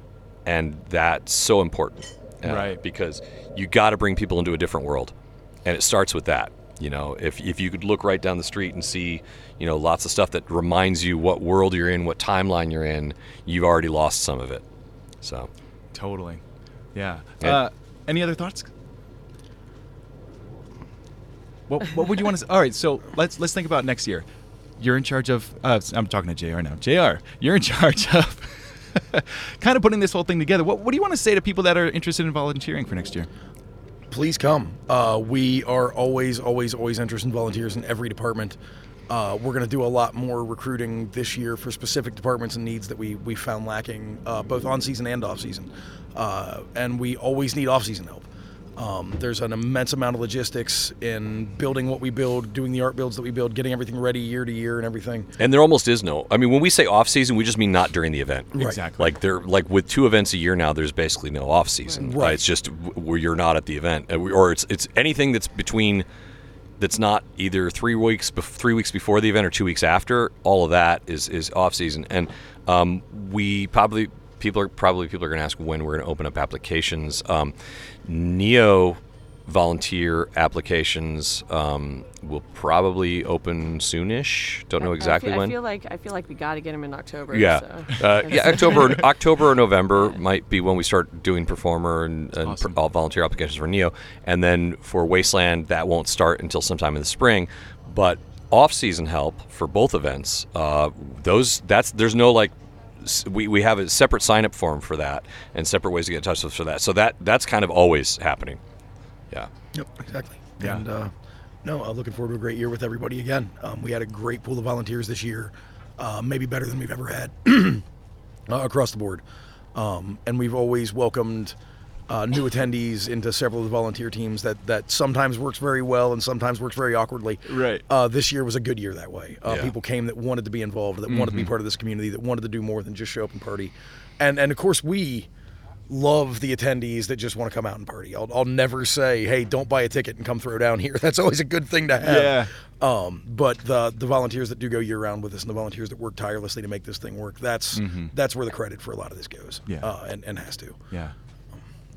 and that's so important, uh, Right. Because you got to bring people into a different world, and it starts with that. You know, if if you could look right down the street and see, you know, lots of stuff that reminds you what world you're in, what timeline you're in, you've already lost some of it. So, Totally. Yeah. Yeah. Uh, any other thoughts? What What would you want to? All right. So let's let's think about next year. You're in charge of. Uh, I'm talking to Jr. now. Jr. You're in charge of. kind of putting this whole thing together. What What do you want to say to people that are interested in volunteering for next year? please come. Uh, we are always, always, always interested in volunteers in every department. Uh, we're going to do a lot more recruiting this year for specific departments and needs that we, we found lacking, uh, both on season and off season. Uh, and we always need off season help. Um, there's an immense amount of logistics in building what we build, doing the art builds that we build, getting everything ready year to year and everything. and there almost is no. I mean, when we say off season, we just mean not during the event. Right. Exactly. Like there, like with two events a year now, there's basically no off season. Uh, Right. it's just where you're not at the event, Uh, or it's it's anything that's between, that's not either three weeks bef- three weeks before the event or two weeks after. All of that is is off season, and um, we probably people are probably people are going to ask when we're going to open up applications. Um, Neo volunteer applications um, will probably open soonish. Don't know exactly I feel, when. I feel like I feel like we got to get them in October. Yeah, so. uh, yeah. October, October or November might be when we start doing performer and, and Awesome. pr- all volunteer applications for Neo, and then for Wasteland that won't start until sometime in the spring. But off-season help for both events, uh, those that's there's no like. We, we have a separate sign-up form for that and separate ways to get in touch with us for that. So that that's kind of always happening. Yeah. Yep, exactly. Yeah. And uh, no, uh, looking forward to a great year with everybody again. Um, we had a great pool of volunteers this year, uh, maybe better than we've ever had uh, across the board. Um, and we've always welcomed uh, new attendees into several of the volunteer teams that, that sometimes works very well and sometimes works very awkwardly. Right. Uh, this year was a good year that way. Uh, Yeah. People came that wanted to be involved, that wanted to be part of this community, that wanted to do more than just show up and party. And, and of course, we love the attendees that just want to come out and party. I'll, I'll never say, "Hey, don't buy a ticket and come throw down here." That's always a good thing to have. Yeah. Um, but the the volunteers that do go year round with us and the volunteers that work tirelessly to make this thing work, that's that's where the credit for a lot of this goes. Mm-hmm. Yeah. Uh, and, and has to. Yeah.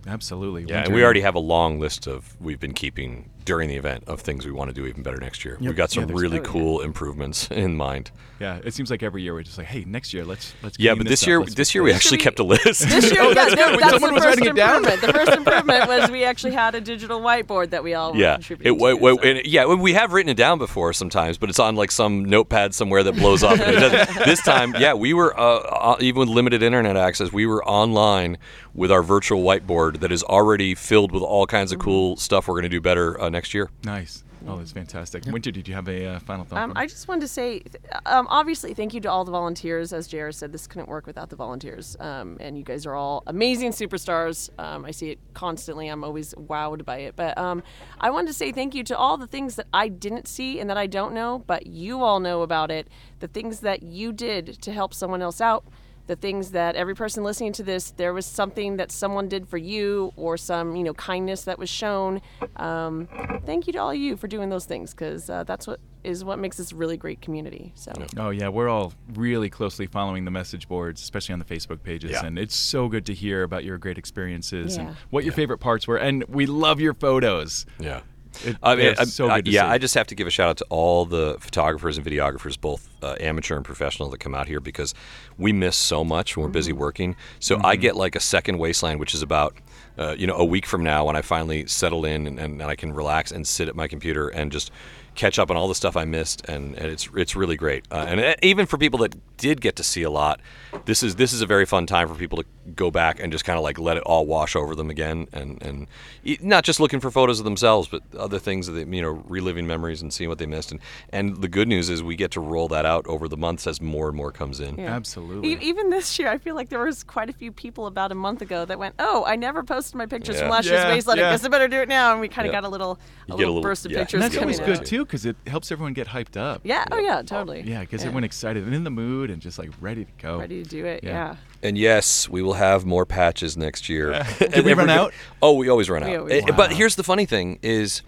Absolutely. Yeah, and we already have a long list of we've been keeping during the event of things we want to do even better next year. We've got some Yeah, really yeah. cool improvements in mind. Yeah. It seems like every year we're just like, hey, next year let's let's. Yeah, but this up, year this year we actually we- kept a list. This year, Oh, yeah, that's no, good. When that's someone the was writing it down. improvement. The first improvement was we actually had a digital whiteboard that we all yeah, contributed it, wa- to. wa- so. yeah. We have written it down before sometimes, but it's on like some notepad somewhere that blows up. And it doesn't- this time, yeah, we were uh, uh, even with limited internet access, we were online with our virtual whiteboard that is already filled with all kinds of cool stuff we're going to do better uh, next year. Nice. Oh, that's fantastic. Winter, did you have a uh, final thought? Um, I just wanted to say, um, obviously, thank you to all the volunteers. As JR said, this couldn't work without the volunteers. Um, and you guys are all amazing superstars. Um, I see it constantly. I'm always wowed by it. But um, I wanted to say thank you to all the things that I didn't see and that I don't know, but you all know about it. The things that you did to help someone else out. The things that every person listening to this, there was something that someone did for you, or some you know kindness that was shown. Um, thank you to all of you for doing those things, because uh, that's what is what makes this a really great community. So. Oh yeah, we're all really closely following the message boards, especially on the Facebook pages, Yeah. and it's so good to hear about your great experiences and what your favorite parts were. And we love your photos. Yeah. It- I mean, they're I'm- so I- to yeah, see. I just have to give a shout out to all the photographers and videographers, both uh, amateur and professional, that come out here because we miss so much when we're busy working. So I Mm-hmm. get like a second wasteland, which is about uh, you know a week from now when I finally settle in and, and, and I can relax and sit at my computer and just catch up on all the stuff I missed, and, and it's it's really great. Uh, and uh, even for people that did get to see a lot, this is this is a very fun time for people to go back and just kind of like let it all wash over them again, and and e- not just looking for photos of themselves, but other things that they, you know, reliving memories and seeing what they missed. And and the good news is we get to roll that out over the months as more and more comes in. Yeah. Absolutely. E- even this year, I feel like there was quite a few people about a month ago that went, "Oh, I never posted my pictures from Yeah. last year's Yeah, wasteland. yeah. I guess I better do it now." And we kind of Yeah. got a little, a get a little, little- burst of yeah. pictures and that's always good too because it helps everyone get hyped up. Yeah. Oh yeah. Totally. Yeah, gets everyone excited and in the mood and just like ready to go. Ready to do it. Yeah. Yeah. And yes, we will have more patches next year. Did we run out? Oh, we always run We out. always Eh, run But here's the funny thing: is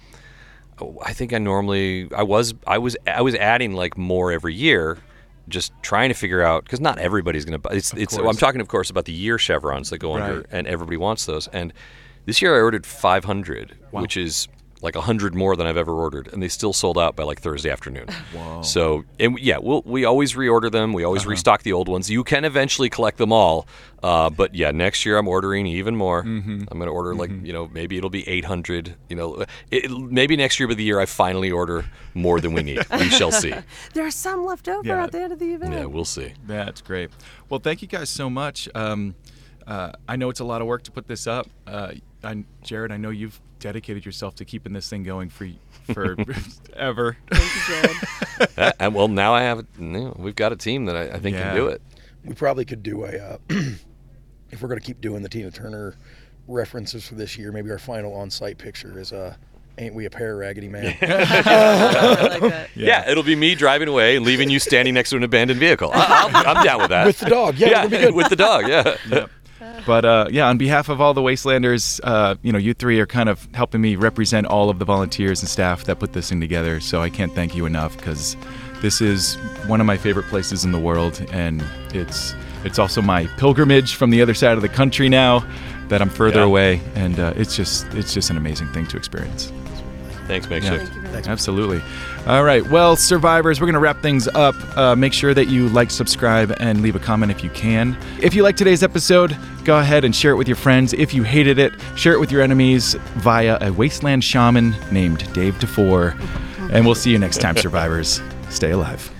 oh, I think I normally I was I was I was adding like more every year, just trying to figure out because not everybody's going to buy. It's, it's I'm talking, of course, about the year chevrons that go under, and everybody wants those. And this year I ordered 500, which is like a 100 more than I've ever ordered, and they still sold out by like Thursday afternoon. Whoa. So, and yeah, we'll, we always reorder them. We always restock the old ones. You can eventually collect them all. Uh, but yeah, next year I'm ordering even more. I'm going to order like, you know, maybe it'll be 800. You know, it, maybe next year, but the year I finally order more than we need. we shall see. There are some left over Yeah. at the end of the event. Yeah, we'll see. That's great. Well, thank you guys so much. Um, uh, I know it's a lot of work to put this up. Uh, I, Jared, I know you've dedicated yourself to keeping this thing going for for ever. Thank you, Jared. Uh, and well, now I have, you know, we've got a team that I, I think Yeah. can do it. We probably could do a, uh, if we're going to keep doing the Tina Turner references for this year, maybe our final on site picture is, uh, Ain't We a Pair, Raggedy Man? Like that. Yeah. it'll be me driving away and leaving you standing next to an abandoned vehicle. I, I'll, I'm down with that. With the dog. Yeah, that'd be good. with the dog. Yeah. But uh, yeah, on behalf of all the Wastelanders, uh, you know, you three are kind of helping me represent all of the volunteers and staff that put this thing together. So I can't thank you enough because this is one of my favorite places in the world, and it's it's also my pilgrimage from the other side of the country now that I'm further Yeah. away, and uh, it's just it's just an amazing thing to experience. Thanks, Makeshift. Absolutely. All right. Well, survivors, we're going to wrap things up. Uh, make sure that you like, subscribe, and leave a comment if you can. If you like today's episode, go ahead and share it with your friends. If you hated it, share it with your enemies via a wasteland shaman named Dave DeFore. And we'll see you next time, survivors. Stay alive.